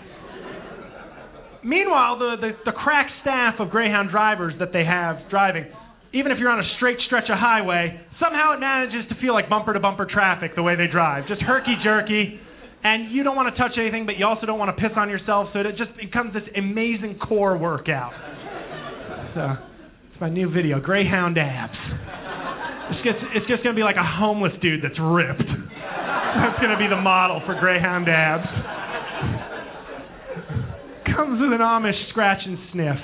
Meanwhile, the, the, the crack staff of Greyhound drivers that they have driving, even if you're on a straight stretch of highway, somehow it manages to feel like bumper to bumper traffic the way they drive. Just herky jerky. And you don't want to touch anything, but you also don't want to piss on yourself, so it just becomes this amazing core workout. So. It's my new video, Greyhound abs. It's just, it's just gonna be like a homeless dude that's ripped. That's gonna be the model for Greyhound abs. Comes with an Amish scratch and sniff.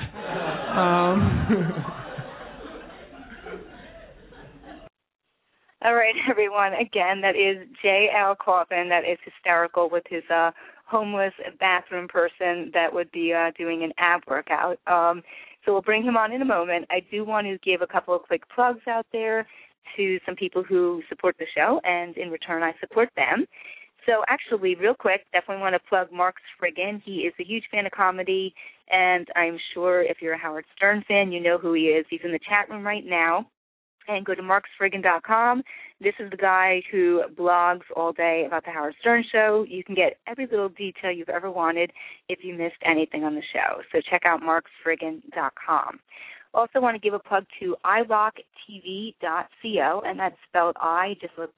Um, All right, everyone. Again, that is J.L. Cauvin. That is hysterical with his uh, homeless bathroom person that would be uh, doing an ab workout. Um, so we'll bring him on in a moment. I do want to give a couple of quick plugs out there to some people who support the show, and in return, I support them. So actually, real quick, definitely want to plug Mark Spriggan. He is a huge fan of comedy, and I'm sure if you're a Howard Stern fan, you know who he is. He's in the chat room right now and go to marksfriggin.com. This is the guy who blogs all day about the Howard Stern Show. You can get every little detail you've ever wanted if you missed anything on the show. So check out marksfriggin.com. Also, want to give a plug to irocktv.co, and that's spelled I, just with,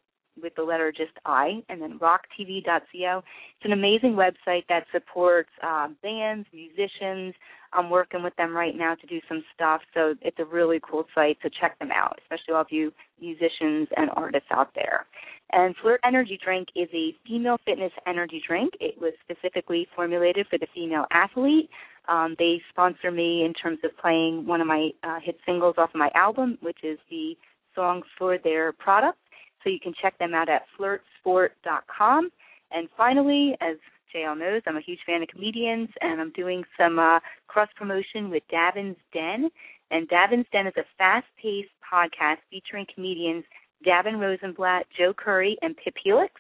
the letter just I, and then rocktv.co. It's an amazing website that supports uh, bands, musicians, I'm working with them right now to do some stuff. So it's a really cool site. So check them out, especially all of you musicians and artists out there. And Flirt Energy Drink is a female fitness energy drink. It was specifically formulated for the female athlete. Um, they sponsor me in terms of playing one of my uh, hit singles off of my album, which is the song for their product. So you can check them out at flirtsport.com. And finally, as JL knows, I'm a huge fan of comedians, and I'm doing some uh, cross promotion with Davin's Den. And Davin's Den is a fast paced podcast featuring comedians Davin Rosenblatt, Joe Curry, and Pip Helix.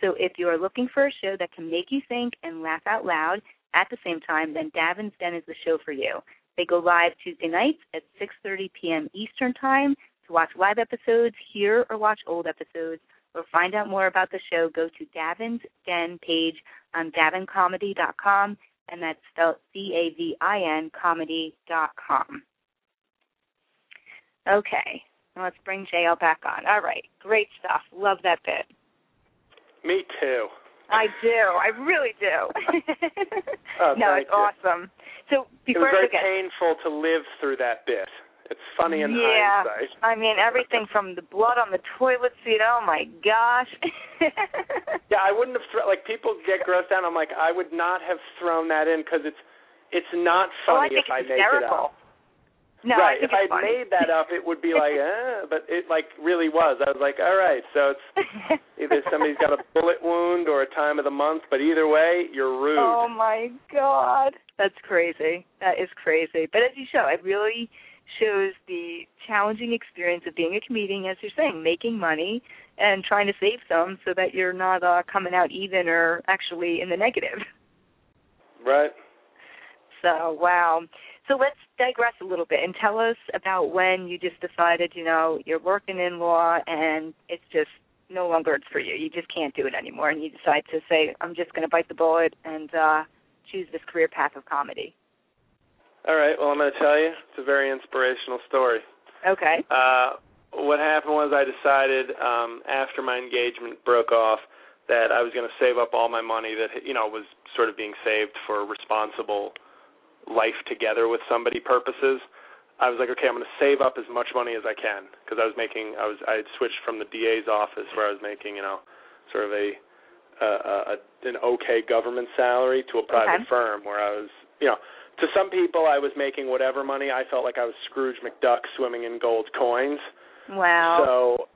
So if you are looking for a show that can make you think and laugh out loud at the same time, then Davin's Den is the show for you. They go live Tuesday nights at 6:30 p.m. Eastern Time, To watch live episodes, hear or watch old episodes, or find out more about the show, go to Davin's Den page on davincomedy.com, and that's spelled C-A-V-I-N comedy.com. Okay, let's bring JL back on. All right, great stuff. Love that bit. Me too. I do. I really do. oh, no, it's you. awesome. So before it was very forget, painful to live through that bit. It's funny in yeah, hindsight. I mean, everything from the blood on the toilet seat. Oh my gosh. yeah, I wouldn't have thrown. Like people get grossed out. I'm like, I would not have thrown that in because it's it's not funny oh, I if I make hysterical. it up. No, right. I if I'd funny. made that up, it would be like, eh, but it like really was. I was like, all right, so it's either somebody's got a bullet wound or a time of the month, but either way, you're rude. Oh my god, that's crazy. That is crazy. But as you show, it really shows the challenging experience of being a comedian, as you're saying, making money and trying to save some so that you're not uh, coming out even or actually in the negative. Right. So wow. So let's digress a little bit and tell us about when you just decided, you know, you're working in law and it's just no longer it's for you. You just can't do it anymore, and you decide to say, I'm just going to bite the bullet and uh, choose this career path of comedy. All right. Well, I'm going to tell you. It's a very inspirational story. Okay. Uh, what happened was I decided um, after my engagement broke off that I was going to save up all my money that you know was sort of being saved for responsible life together with somebody purposes. I was like, okay, I'm going to save up as much money as I can because I was making, I was, I had switched from the DA's office where I was making, you know, sort of a, uh, a an okay government salary to a private Okay. firm where I was, you know, to some people I was making whatever money. I felt like I was Scrooge McDuck swimming in gold coins. Wow. So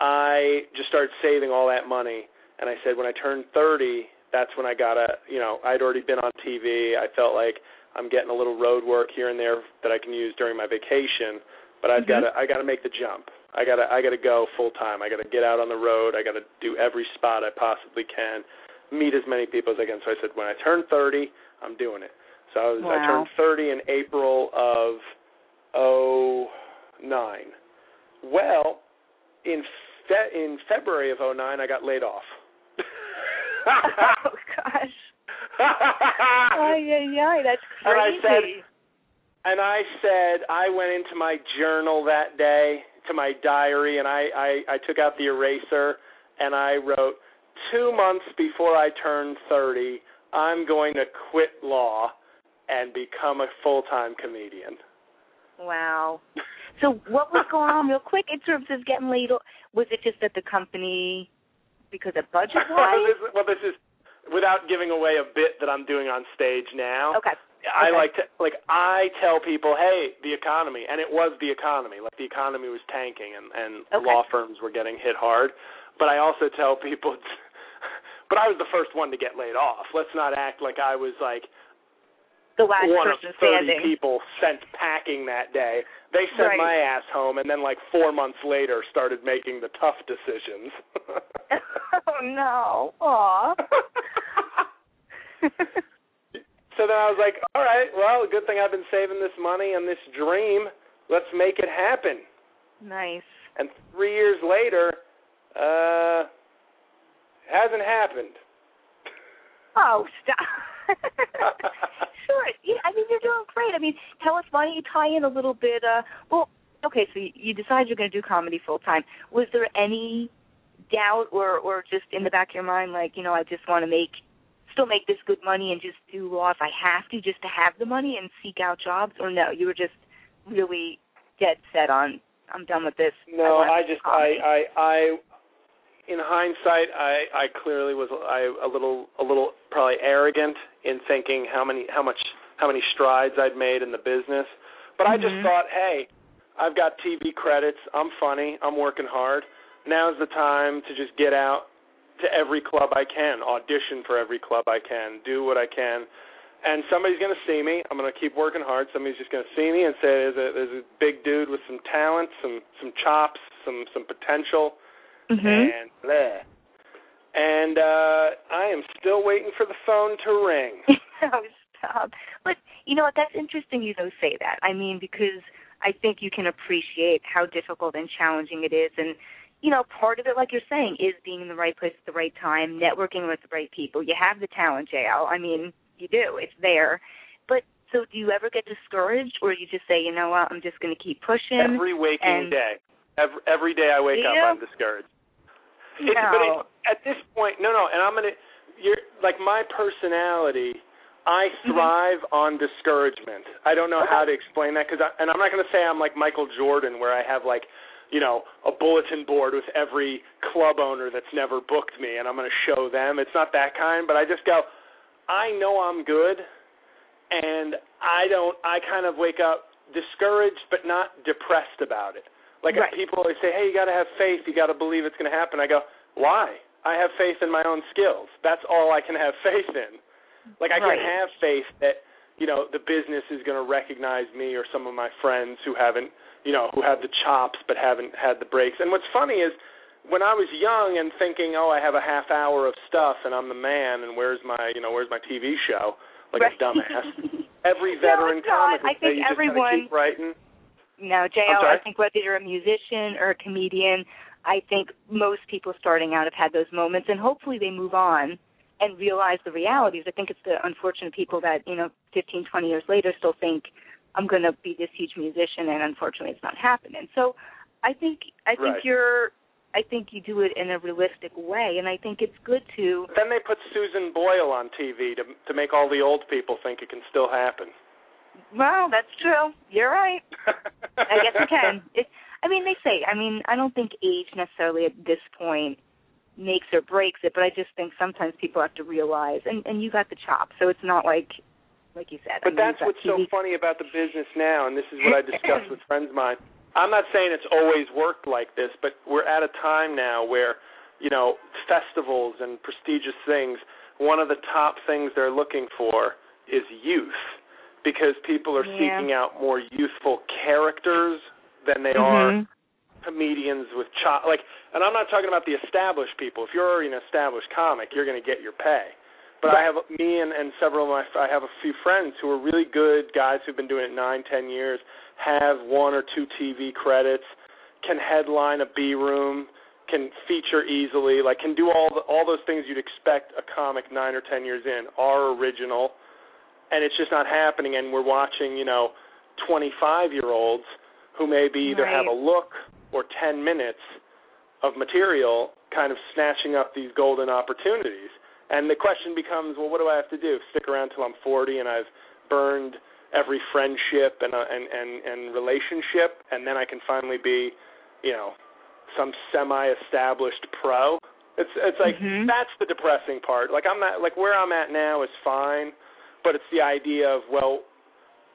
I just started saving all that money, and I said when I turned 30, that's when I got a, you know, I'd already been on TV. I felt like I'm getting a little road work here and there that I can use during my vacation, but I've got to, mm-hmm. I got to make the jump. I got to, I got to go full time. I got to get out on the road. I got to do every spot I possibly can, meet as many people as I can. So I said when I turn 30, I'm doing it. So I was, I turned 30 in April of oh nine. Well, in fe- in February of '09, I got laid off. oh gosh. Ay, ay, ay, that's And I crazy. said- and I said I went into my journal that day, to my diary, and I, I I took out the eraser and I wrote two months before I turn 30, I'm going to quit law and become a full-time comedian. Wow. So what was going on real quick in terms of getting laid off? Was it just that the company because of budget wise? well, this is without giving away a bit that I'm doing on stage now. Okay. I Okay. like to like I tell people, hey, the economy, and it was the economy. Like the economy was tanking, and and Okay. law firms were getting hit hard. But I also tell people, but I was the first one to get laid off. Let's not act like I was like The last one of person thirty standing. people sent packing that day. They sent Right. my ass home, and then like four months later, started making the tough decisions. oh no. Aw. So then I was like, all right, well, good thing I've been saving this money and this dream. Let's make it happen. nice. And three years later, uh, hasn't happened. Oh, stop. sure. Yeah, I mean, you're doing great. I mean, tell us why don't you tie in a little bit. Uh, well, okay, so you, you decide you're going to do comedy full time. Was there any doubt or or just in the back of your mind, like, you know, I just want to make, still make this good money and just do law if I have to, just to have the money and seek out jobs, or no, you were just really dead set on, I'm done with this. No, wanna I just. I, I, I, in hindsight, I, I clearly was, I, a little, a little probably arrogant in thinking how many, how much, how many strides I'd made in the business. But I just Mhm. thought, hey, I've got TV credits. I'm funny. I'm working hard. Now's the time to just get out to every club I can, audition for every club I can, do what I can. And somebody's going to see me. I'm going to keep working hard. Somebody's just going to see me and say there's a there's a big dude with some talent, some some chops, some some potential, Mhm. and bleh. And uh I am still waiting for the phone to ring. oh, stop. But you know what? That's interesting. You don't say that. I mean, because I think you can appreciate how difficult and challenging it is. And, you know, part of it, like you're saying, is being in the right place at the right time, networking with the right people. You have the talent, JL. I mean, you do. It's there. But so do you ever get discouraged or you just say, you know what, I'm just going to keep pushing? Every waking and, day. Every, every day I wake up, I'm discouraged. No. It's, but it, at this point, no, no, and I'm gonna. You're like my personality. I Mm-hmm. thrive mm-hmm. on discouragement. I don't know okay. how to explain that because, and I'm not going to say I'm like Michael Jordan, where I have like, you know, a bulletin board with every club owner that's never booked me, and I'm going to show them. It's not that kind, but I just go, I know I'm good, and I don't. I kind of wake up discouraged, but not depressed about it. Like right. people always say, "Hey, you got to have faith. You got to believe it's going to happen." I go, "Why? I have faith in my own skills. That's all I can have faith in." Like I right. can have faith that you know the business is going to recognize me or some of my friends who haven't, you know, who have the chops but haven't had the breaks. And what's funny is when I was young and thinking, "Oh, I have a half hour of stuff and I'm the man and where's my, you know, where's my TV show?" Like right. a dumbass. Every veteran no, comic I would think say you everyone, just keep writing. No, JL, I think whether you're a musician or a comedian, I think most people starting out have had those moments, and hopefully they move on and realize the realities. I think it's the unfortunate people that, you know, 15, 20 years later still think, I'm going to be this huge musician, and unfortunately it's not happening. So I think I think right. you're I think you do it in a realistic way, and I think it's good to. Then they put Susan Boyle on TV to to make all the old people think it can still happen. Well, that's true. You're right. I guess it can. It, I mean, they say. I mean, I don't think age necessarily at this point makes or breaks it, but I just think sometimes people have to realize, and and you got the chop, so it's not like, like you said. But I mean, that's what's TV. so funny about the business now, and this is what I discuss with friends of mine. I'm not saying it's always worked like this, but we're at a time now where, you know, festivals and prestigious things. One of the top things they're looking for is youth, because people are Yeah. seeking out more youthful characters than they Mhm. are comedians with chop like and I'm not talking about the established people. If you're already an established comic, you're going to get your pay. But I have me and, and several of my I have a few friends who are really good guys who've been doing it nine, ten years, have one or two TV credits, can headline a B room, can feature easily, like can do all the, all those things you'd expect a comic nine or ten years in are original, and it's just not happening. And we're watching, you know, 25 year olds who maybe either have a look or 10 minutes of material kind of snatching up these golden opportunities. And the question becomes, well, what do I have to do? Stick around till I'm 40 and I've burned every friendship and uh, and and and relationship, and then I can finally be, you know, some semi-established pro. It's it's like Mhm. that's the depressing part. Like I'm not like where I'm at now is fine, but it's the idea of well,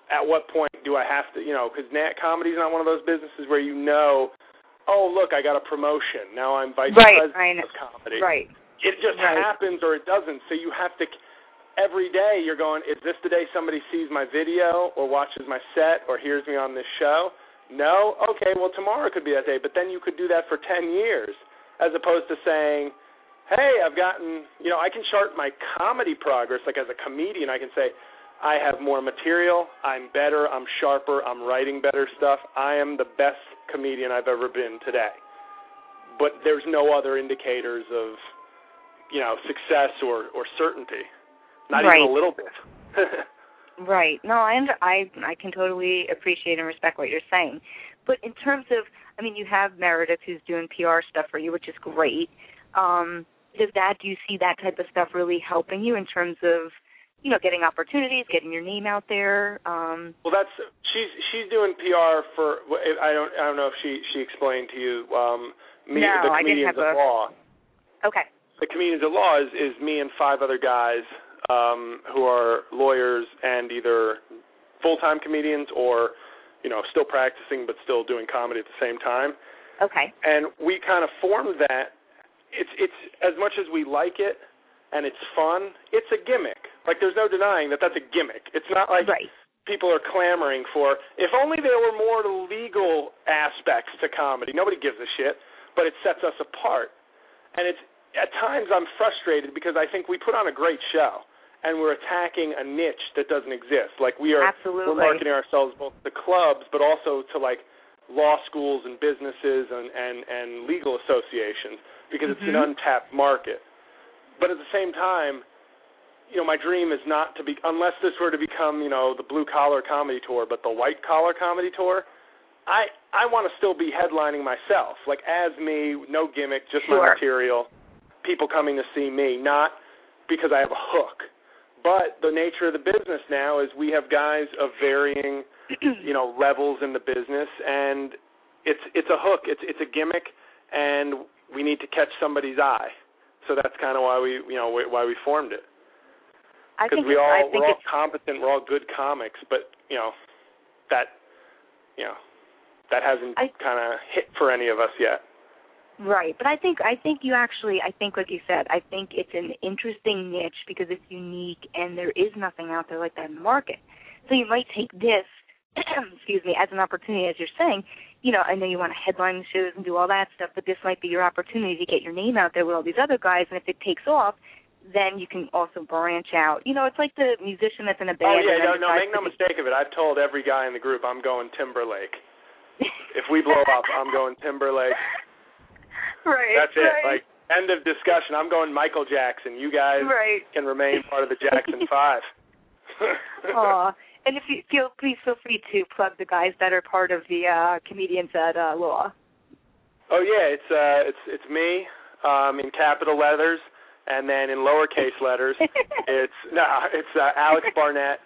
at what point do I have to, you know, because comedy's not one of those businesses where you know, oh look, I got a promotion now I'm vice Right, president of comedy. Right. It just Right. happens or it doesn't. So you have to every day you're going, is this the day somebody sees my video or watches my set or hears me on this show? No? Okay, well tomorrow could be that day, but then you could do that for 10 years as opposed to saying, "Hey, I've gotten, you know, I can chart my comedy progress like as a comedian, I can say I have more material, I'm better, I'm sharper, I'm writing better stuff. I am the best comedian I've ever been today." But there's no other indicators of you know, success or or certainty. Not Right. even a little bit. Right. No, I under, I I can totally appreciate and respect what you're saying. But in terms of, I mean, you have Meredith who's doing PR stuff for you, which is great. Um, does that do you see that type of stuff really helping you in terms of, you know, getting opportunities, getting your name out there? Um, well, that's she's she's doing PR for. I don't I don't know if she she explained to you. Um, me, No, the I didn't have of a- law. okay. The comedians of law is is me and five other guys um, who are lawyers and either full time comedians or you know still practicing but still doing comedy at the same time. Okay. and we kind of formed that. It's it's as much as we like it and it's fun. It's a gimmick. Like there's no denying that that's a gimmick. It's not like Right. people are clamoring for. If only there were more legal aspects to comedy. Nobody gives a shit, but it sets us apart. And it's at times I'm frustrated because I think we put on a great show and we're attacking a niche that doesn't exist. Like we are Absolutely. we're marketing ourselves both to clubs but also to like law schools and businesses and and and legal associations because it's an Mhm. untapped market. But at the same time, you know, my dream is not to be unless this were to become, you know, the blue collar comedy tour, but the white collar comedy tour. I I want to still be headlining myself, like as me, no gimmick, just my material. People coming to see me, not because I have a hook. But the nature of the business now is we have guys of varying, you know, levels in the business, and it's it's a hook, it's it's a gimmick, and we need to catch somebody's eye. So that's kind of why we, you know, why we formed it because we all we're all competent, we're all good comics, but you know that you know that hasn't kind of hit for any of us yet. Right, but I think I think you actually I think like you said I think it's an interesting niche because it's unique and there is nothing out there like that in the market. So you might take this, excuse me, as an opportunity, as you're saying. You know, I know you want to headline the shows and do all that stuff, but this might be your opportunity to get your name out there with all these other guys. And if it takes off, then you can also branch out. You know, it's like the musician that's in a band. Oh yeah, no, no, make no mistake of it. I've told every guy in the group I'm going Timberlake. If we blow up, I'm going Timberlake. right. That's it. right. Like end of discussion. I'm going Michael Jackson. You guys Right. can remain part of the Jackson Five. Aw. And if you feel, please feel free to plug the guys that are part of the uh, comedians at uh, Law. Oh yeah, it's uh it's it's me um in capital letters and then in lowercase letters it's no, it's uh, Alex Barnett,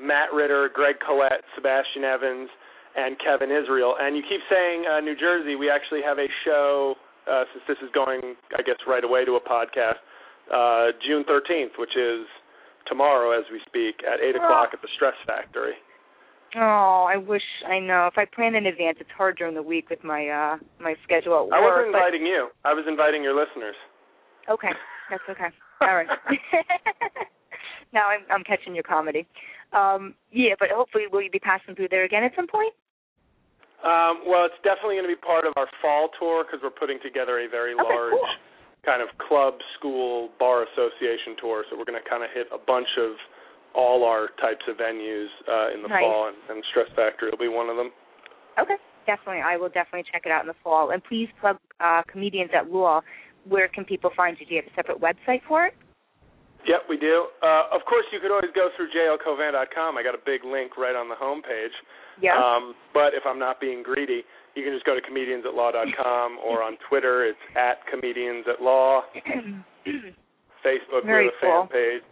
Matt Ritter, Greg Collette, Sebastian Evans and Kevin Israel. And you keep saying uh New Jersey, we actually have a show uh since this is going I guess right away to a podcast, uh June 13th, which is tomorrow as we speak at 8 o'clock at the Stress Factory. Oh, I wish I know. If I plan in advance, it's hard during the week with my uh my schedule at work. I wasn't but- inviting you. I was inviting your listeners. Okay, that's okay. All right. now I'm I'm catching your comedy. Um, yeah, but hopefully, will you be passing through there again at some point? Um, well, it's definitely going to be part of our fall tour because we're putting together a very Okay, large cool. kind of club, school, bar association tour. So we're going to kind of hit a bunch of all our types of venues uh, in the Nice. fall, and, and Stress Factory will be one of them. Okay, definitely. I will definitely check it out in the fall. And please plug uh, comedians at law. Where can people find you? Do you have a separate website for it? Yep, we do. Uh, of course, you could always go through jlcauvin.com. I got a big link right on the homepage. Yeah. Um, but if I'm not being greedy, you can just go to comediansatlaw.com or on Twitter, it's at comedians at law. Facebook, Very we have a cool. fan page.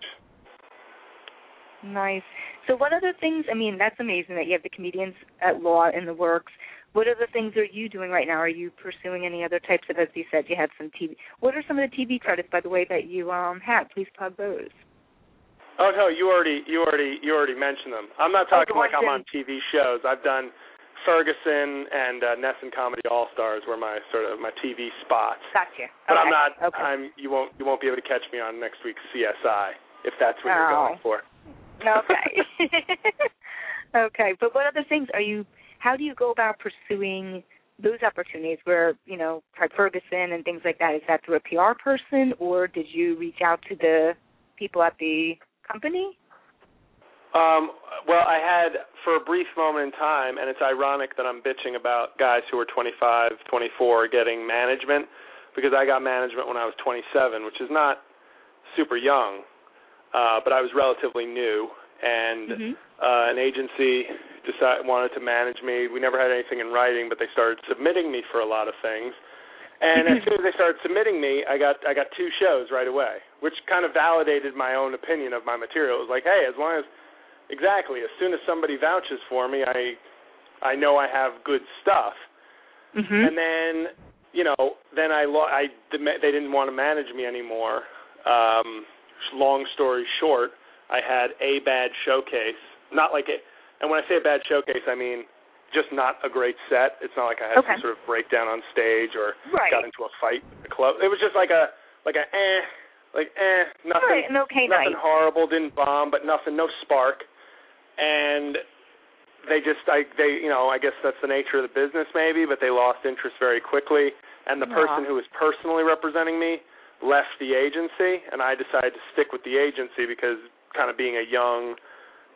Nice. So, what other things? I mean, that's amazing that you have the comedians at law in the works. What other things are you doing right now? Are you pursuing any other types of? As you said, you had some TV. What are some of the TV credits, by the way, that you um had? Please plug those. Oh no, you already you already you already mentioned them. I'm not Oh, talking the like I'm on TV shows. I've done Ferguson and uh, NESN Comedy All Stars were my sort of my TV spots. Gotcha. But okay. I'm not. Okay. I'm you won't you won't be able to catch me on next week's CSI if that's what you're Oh. going for. okay. okay, but what other things are you? How do you go about pursuing those opportunities where you know, like Ferguson and things like that? Is that through a PR person, or did you reach out to the people at the company? Um, well, I had for a brief moment in time, and it's ironic that I'm bitching about guys who are 25, 24 getting management because I got management when I was 27, which is not super young, uh, but I was relatively new, and Mhm. uh, an agency decided wanted to manage me. We never had anything in writing, but they started submitting me for a lot of things. And as soon as they started submitting me, I got I got two shows right away, which kind of validated my own opinion of my material. It was like, hey, as long as exactly, as soon as somebody vouches for me, I I know I have good stuff. Mhm. And then, you know, then I lo- I they didn't want to manage me anymore. Um, long story short, I had a bad showcase. Not like it. And when I say a bad showcase, I mean just not a great set. It's not like I had Okay. some sort of breakdown on stage or Right. got into a fight at the club. It was just like a like a eh, like eh, nothing Right, an okay nothing night. horrible, didn't bomb, but nothing, no spark. And they just, I, they, you know, I guess that's the nature of the business, maybe. But they lost interest very quickly, and the person who was personally representing me left the agency, and I decided to stick with the agency because kind of being a young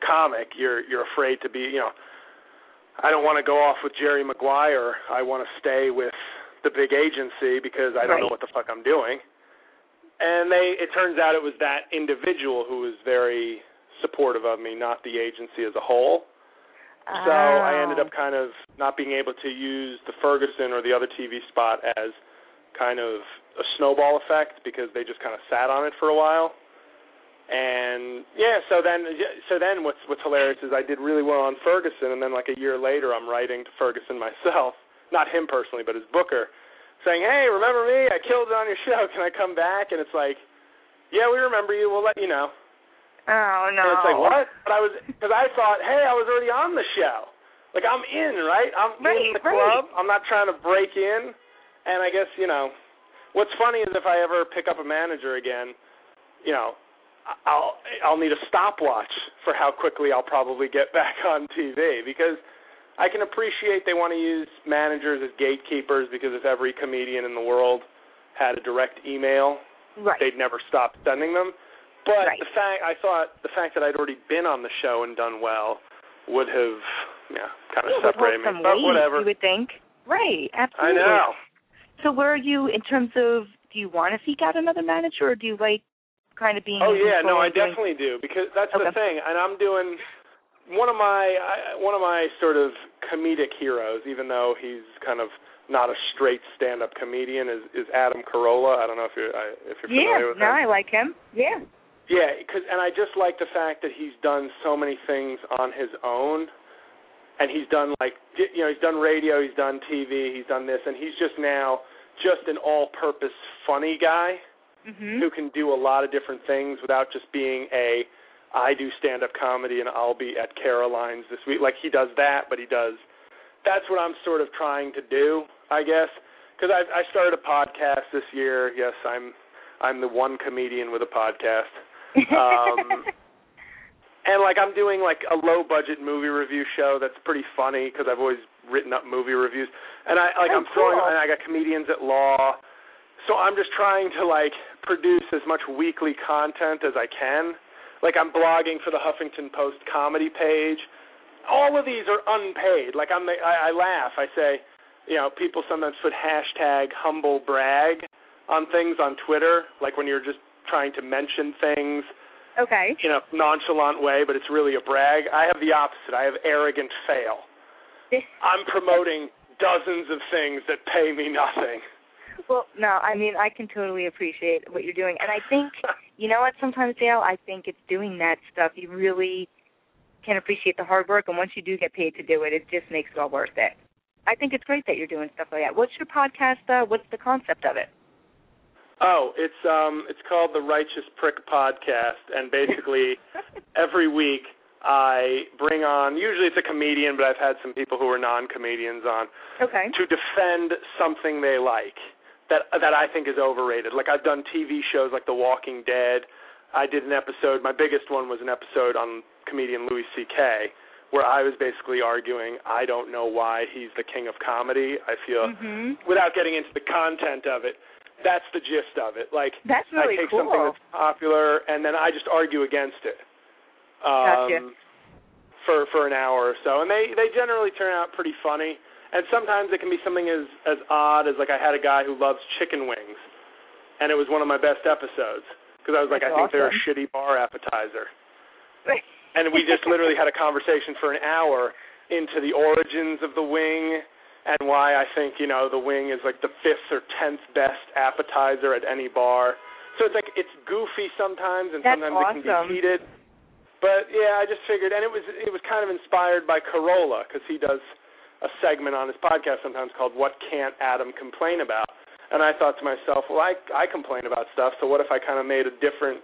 comic, you're you're afraid to be, you know, I don't want to go off with Jerry Maguire. I want to stay with the big agency because I don't right. know what the fuck I'm doing. And they it turns out it was that individual who was very supportive of me, not the agency as a whole. So I oh. ended Oh. up kind of not being able to use the Ferguson or the other TV spot as kind of a snowball effect because they just kind of sat on it for a while. And yeah, so then so then what's what's hilarious is I did really well on Ferguson, and then like a year later, I'm writing to Ferguson myself, not him personally, but his booker, saying, "Hey, remember me? I killed it on your show. Can I come back?" And it's like, "Yeah, we remember you. We'll let you know." Oh no. And it's like what? But I was because I thought, hey, I was already on the show. Like I'm in, right? I'm Right, in the right. club. I'm not trying to break in. And I guess you know, what's funny is if I ever pick up a manager again, you know, I'll I'll need a stopwatch for how quickly I'll probably get back on TV because I can appreciate they want to use managers as gatekeepers because if every comedian in the world had a direct email, right. they'd never stop sending them. But Right. the fact I thought the fact that I'd already been on the show and done well would have yeah kind of Yeah, separated me. But weight, whatever. You would think. Right. Absolutely. I know. So where are you in terms of? Do you want to seek out another manager, or do you like kind of being? Oh yeah, no, I doing- definitely do because that's Okay. the thing, and I'm doing one of my I, one of my sort of comedic heroes, even though he's kind of not a straight stand-up comedian, is is Adam Carolla. I don't know if you're I, if you're Yeah. familiar with No, him. I like him. Yeah. Yeah, cause, and I just like the fact that he's done so many things on his own, and he's done like you know he's done radio, he's done TV, he's done this, and he's just now just an all-purpose funny guy Mhm. who can do a lot of different things without just being a I do stand-up comedy and I'll be at Caroline's this week. Like he does that, but he does. That's what I'm sort of trying to do, I guess, because I I started a podcast this year. Yes, I'm I'm the one comedian with a podcast. Um, and like I'm doing like a low budget movie review show that's pretty funny because I've always written up movie reviews, and I like Oh, I'm throwing and I got comedians at law, so I'm just trying to like produce as much weekly content as I can. Like I'm blogging for the Huffington Post comedy page. All of these are unpaid. Like I'm I, I laugh. I say, you know, people sometimes put hashtag humble brag on things on Twitter, like when you're just trying to mention things okay. in a nonchalant way, but it's really a brag. I have the opposite. I have arrogant fail. I'm promoting dozens of things that pay me nothing. Well, no, I mean I can totally appreciate what you're doing, and I think you know what. Sometimes, Dale, I think it's doing that stuff. You really can appreciate the hard work, and once you do get paid to do it, it just makes it all worth it. I think it's great that you're doing stuff like that. What's your podcast? Uh, what's the concept of it? Oh, it's um it's called the Righteous Prick Podcast and basically every week I bring on usually it's a comedian, but I've had some people who are non-comedians on Okay. to defend something they like that that I think is overrated. Like I've done TV shows like The Walking Dead. I did an episode. My biggest one was an episode on comedian Louis C.K. where I was basically arguing I don't know why he's the king of comedy. I feel Mhm. without getting into the content of it, that's the gist of it. Like That's really I take cool. something that's popular and then I just argue against it. Um, Gotcha. For for an hour or so, and they they generally turn out pretty funny. And sometimes it can be something as as odd as like I had a guy who loves chicken wings, and it was one of my best episodes because I was like, That's I think they're a shitty bar appetizer, and we just literally had a conversation for an hour into the origins of the wing and why I think you know the wing is like the fifth or tenth best appetizer at any bar. So it's like it's goofy sometimes, and That's sometimes it can be heated. But yeah, I just figured, and it was it was kind of inspired by Carolla because he does a segment on his podcast sometimes called "What Can't Adam Complain About," and I thought to myself, well, I I complain about stuff, so what if I kind of made a different,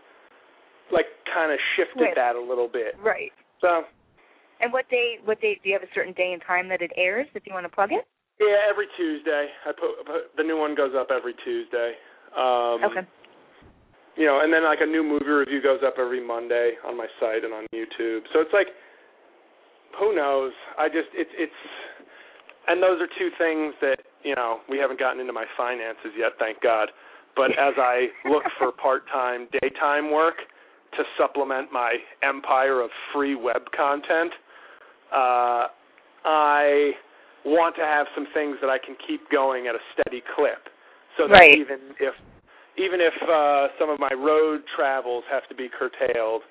like, kind of shifted Right. that a little bit. Right. So And what day? What day? Do you have a certain day and time that it airs? If you want to plug it. yeah, every Tuesday I put, put the new one goes up every Tuesday. Um, Okay. you know, and then like a new movie review goes up every Monday on my site and on YouTube. So it's like, who knows? I just it's it's, and those are two things that you know we haven't gotten into my finances yet, thank God. But as I look for part-time daytime work, to supplement my empire of free web content. Uh, I want to have some things that I can keep going at a steady clip, so that right. even if even if uh, some of my road travels have to be curtailed,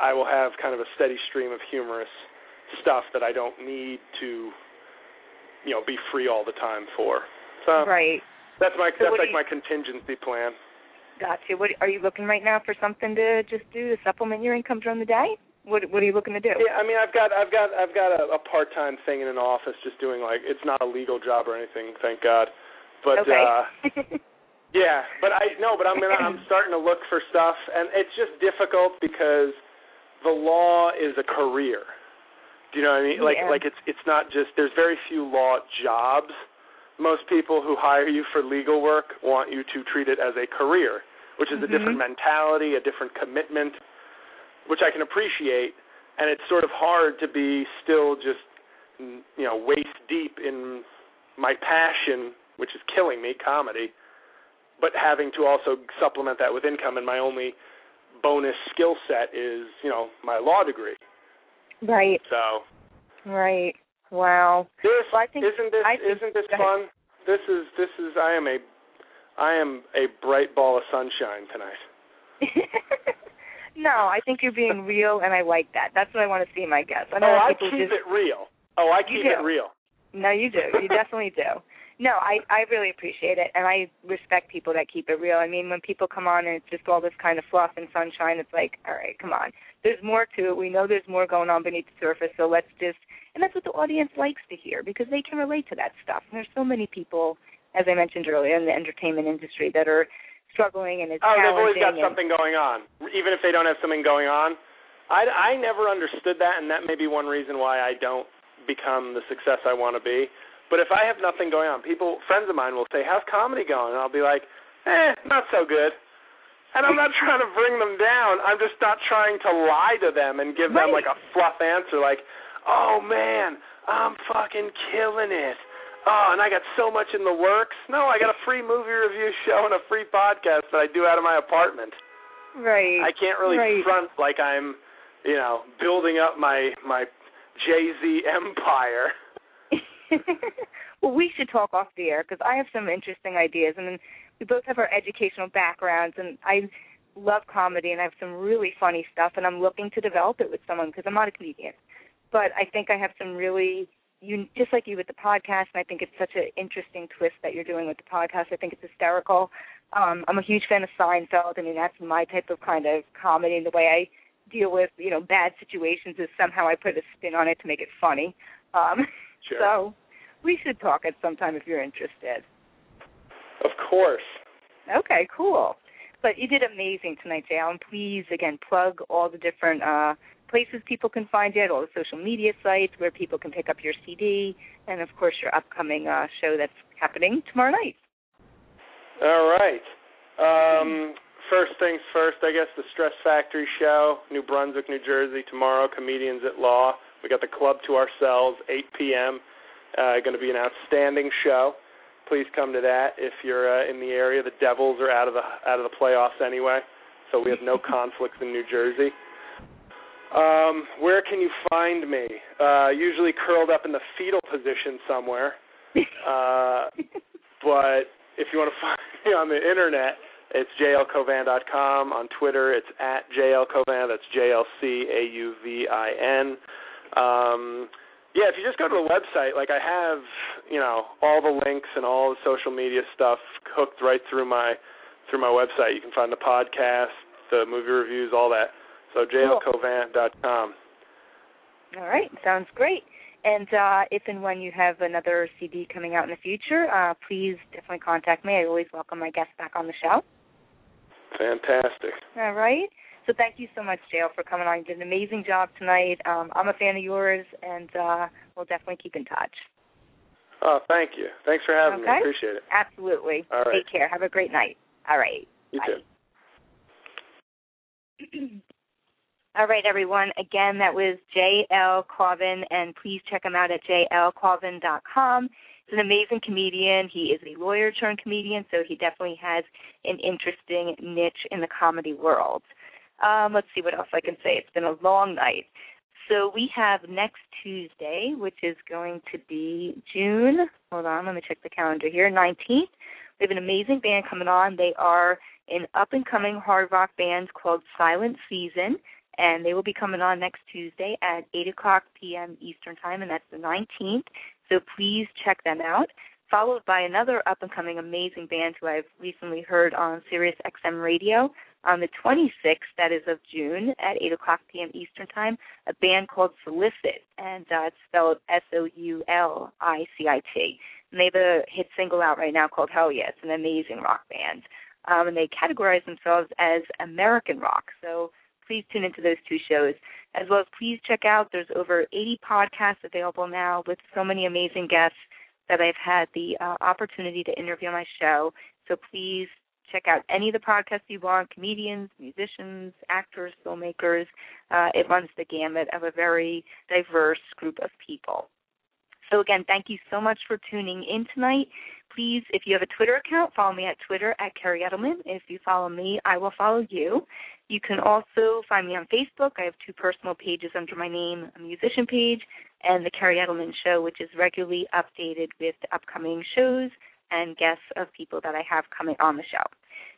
I will have kind of a steady stream of humorous stuff that I don't need to, you know, be free all the time for. So right. That's my so that's like you, my contingency plan. Gotcha. What are you looking right now for something to just do to supplement your income during the day? What What are you looking to do? Yeah, I mean, I've got I've got I've got a, a part time thing in an office, just doing like it's not a legal job or anything, thank God. But okay. uh yeah, but I no, but I'm gonna, I'm starting to look for stuff, and it's just difficult because the law is a career. Do you know what I mean? Like yeah. like it's it's not just there's very few law jobs. Most people who hire you for legal work want you to treat it as a career, which is mm-hmm. a different mentality, a different commitment, which I can appreciate. And it's sort of hard to be still just you know waist deep in my passion, which is killing me, comedy, but having to also supplement that with income. And my only bonus skill set is you know my law degree. Right. So. Right. Wow. This well, I think, isn't this I think, isn't this fun? This is this is I am a I am a bright ball of sunshine tonight. no, I think you're being real, and I like that. That's what I want to see my guests. I oh, I keep just, it real. Oh, I keep it real. No, you do. You definitely do. No, I I really appreciate it, and I respect people that keep it real. I mean, when people come on and it's just all this kind of fluff and sunshine, it's like, all right, come on. There's more to it. We know there's more going on beneath the surface, so let's just. And that's what the audience likes to hear because they can relate to that stuff. And there's so many people, as I mentioned earlier, in the entertainment industry that are struggling and it's oh, they've always got and, something going on, even if they don't have something going on. I I never understood that, and that may be one reason why I don't become the success I want to be. But if I have nothing going on, people, friends of mine will say, "How's comedy going?" And I'll be like, "Eh, not so good." And I'm not trying to bring them down. I'm just not trying to lie to them and give them like a fluff answer, like, "Oh man, I'm fucking killing it." Oh, and I got so much in the works. No, I got a free movie review show and a free podcast that I do out of my apartment. Right. I can't really right. front like I'm, you know, building up my my Jay Z empire. well, we should talk off the air because I have some interesting ideas, and we both have our educational backgrounds, and I love comedy, and I have some really funny stuff, and I'm looking to develop it with someone because I'm not a comedian, but I think I have some really you just like you with the podcast, and I think it's such an interesting twist that you're doing with the podcast. I think it's hysterical. Um, I'm a huge fan of Seinfeld. I mean, that's my type of kind of comedy, and the way I deal with you know bad situations is somehow I put a spin on it to make it funny. Um, sure. So we should talk at some time if you're interested. Of course. Okay, cool. But you did amazing tonight, Jay Allen. Please, again, plug all the different uh, places people can find you at, all the social media sites where people can pick up your CD, and of course your upcoming uh, show that's happening tomorrow night. All right. Um, first things first, I guess the Stress Factory show, New Brunswick, New Jersey, tomorrow, Comedians at Law. We got the club to ourselves, 8 p.m. Uh, going to be an outstanding show. Please come to that if you're uh, in the area. The Devils are out of the out of the playoffs anyway, so we have no conflicts in New Jersey. Um, where can you find me? Uh, usually curled up in the fetal position somewhere. Uh, but if you want to find me on the internet, it's jlcauvin.com. On Twitter, it's at jlcauvin. That's J L C A U V I N. Um, yeah, if you just go to the website, like I have, you know, all the links and all the social media stuff hooked right through my through my website. You can find the podcast, the movie reviews, all that. So jlcauvin.com. All right, sounds great. And uh, if and when you have another CD coming out in the future, uh, please definitely contact me. I always welcome my guests back on the show. Fantastic. All right. So thank you so much, J.L., for coming on. You did an amazing job tonight. Um, I'm a fan of yours, and uh, we'll definitely keep in touch. Oh, thank you. Thanks for having okay? me. Appreciate it. Absolutely. All right. Take care. Have a great night. All right. You Bye. too. All right, everyone. Again, that was J.L. Cauvin, and please check him out at jlcauvin.com. He's an amazing comedian. He is a lawyer turned comedian, so he definitely has an interesting niche in the comedy world. Um, let's see what else I can say. It's been a long night. So we have next Tuesday, which is going to be June. Hold on, let me check the calendar here. 19th. We have an amazing band coming on. They are an up and coming hard rock band called Silent Season, and they will be coming on next Tuesday at 8 o'clock p.m. Eastern Time, and that's the 19th. So please check them out. Followed by another up and coming amazing band who I've recently heard on Sirius XM Radio on the 26th, that is of June, at 8 o'clock p.m. Eastern Time, a band called Soulicit, and uh, it's spelled S-O-U-L-I-C-I-T. And they have a hit single out right now called Hell Yeah. It's an amazing rock band. Um, and they categorize themselves as American rock. So please tune into those two shows. As well as please check out, there's over 80 podcasts available now with so many amazing guests that I've had the uh, opportunity to interview on my show. So please check out any of the podcasts you want comedians, musicians, actors, filmmakers. Uh, it runs the gamut of a very diverse group of people. So, again, thank you so much for tuning in tonight. Please, if you have a Twitter account, follow me at Twitter at Kerri Edelman. If you follow me, I will follow you. You can also find me on Facebook. I have two personal pages under my name a musician page and The Kerri Edelman Show, which is regularly updated with upcoming shows and guests of people that I have coming on the show.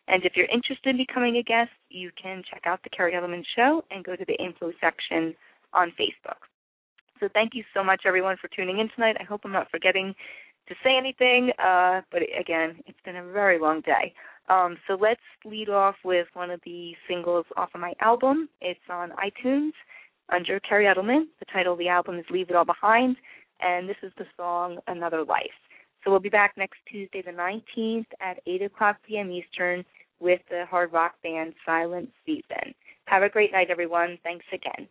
And if you're interested in becoming a guest, you can check out the Kerri Edelman Show and go to the info section on Facebook. So thank you so much, everyone, for tuning in tonight. I hope I'm not forgetting to say anything, uh, but again, it's been a very long day. Um, so let's lead off with one of the singles off of my album. It's on iTunes under Kerri Edelman. The title of the album is Leave It All Behind, and this is the song Another Life. So we'll be back next Tuesday, the 19th at 8 o'clock p.m. Eastern with the hard rock band Silent Season. Have a great night, everyone. Thanks again.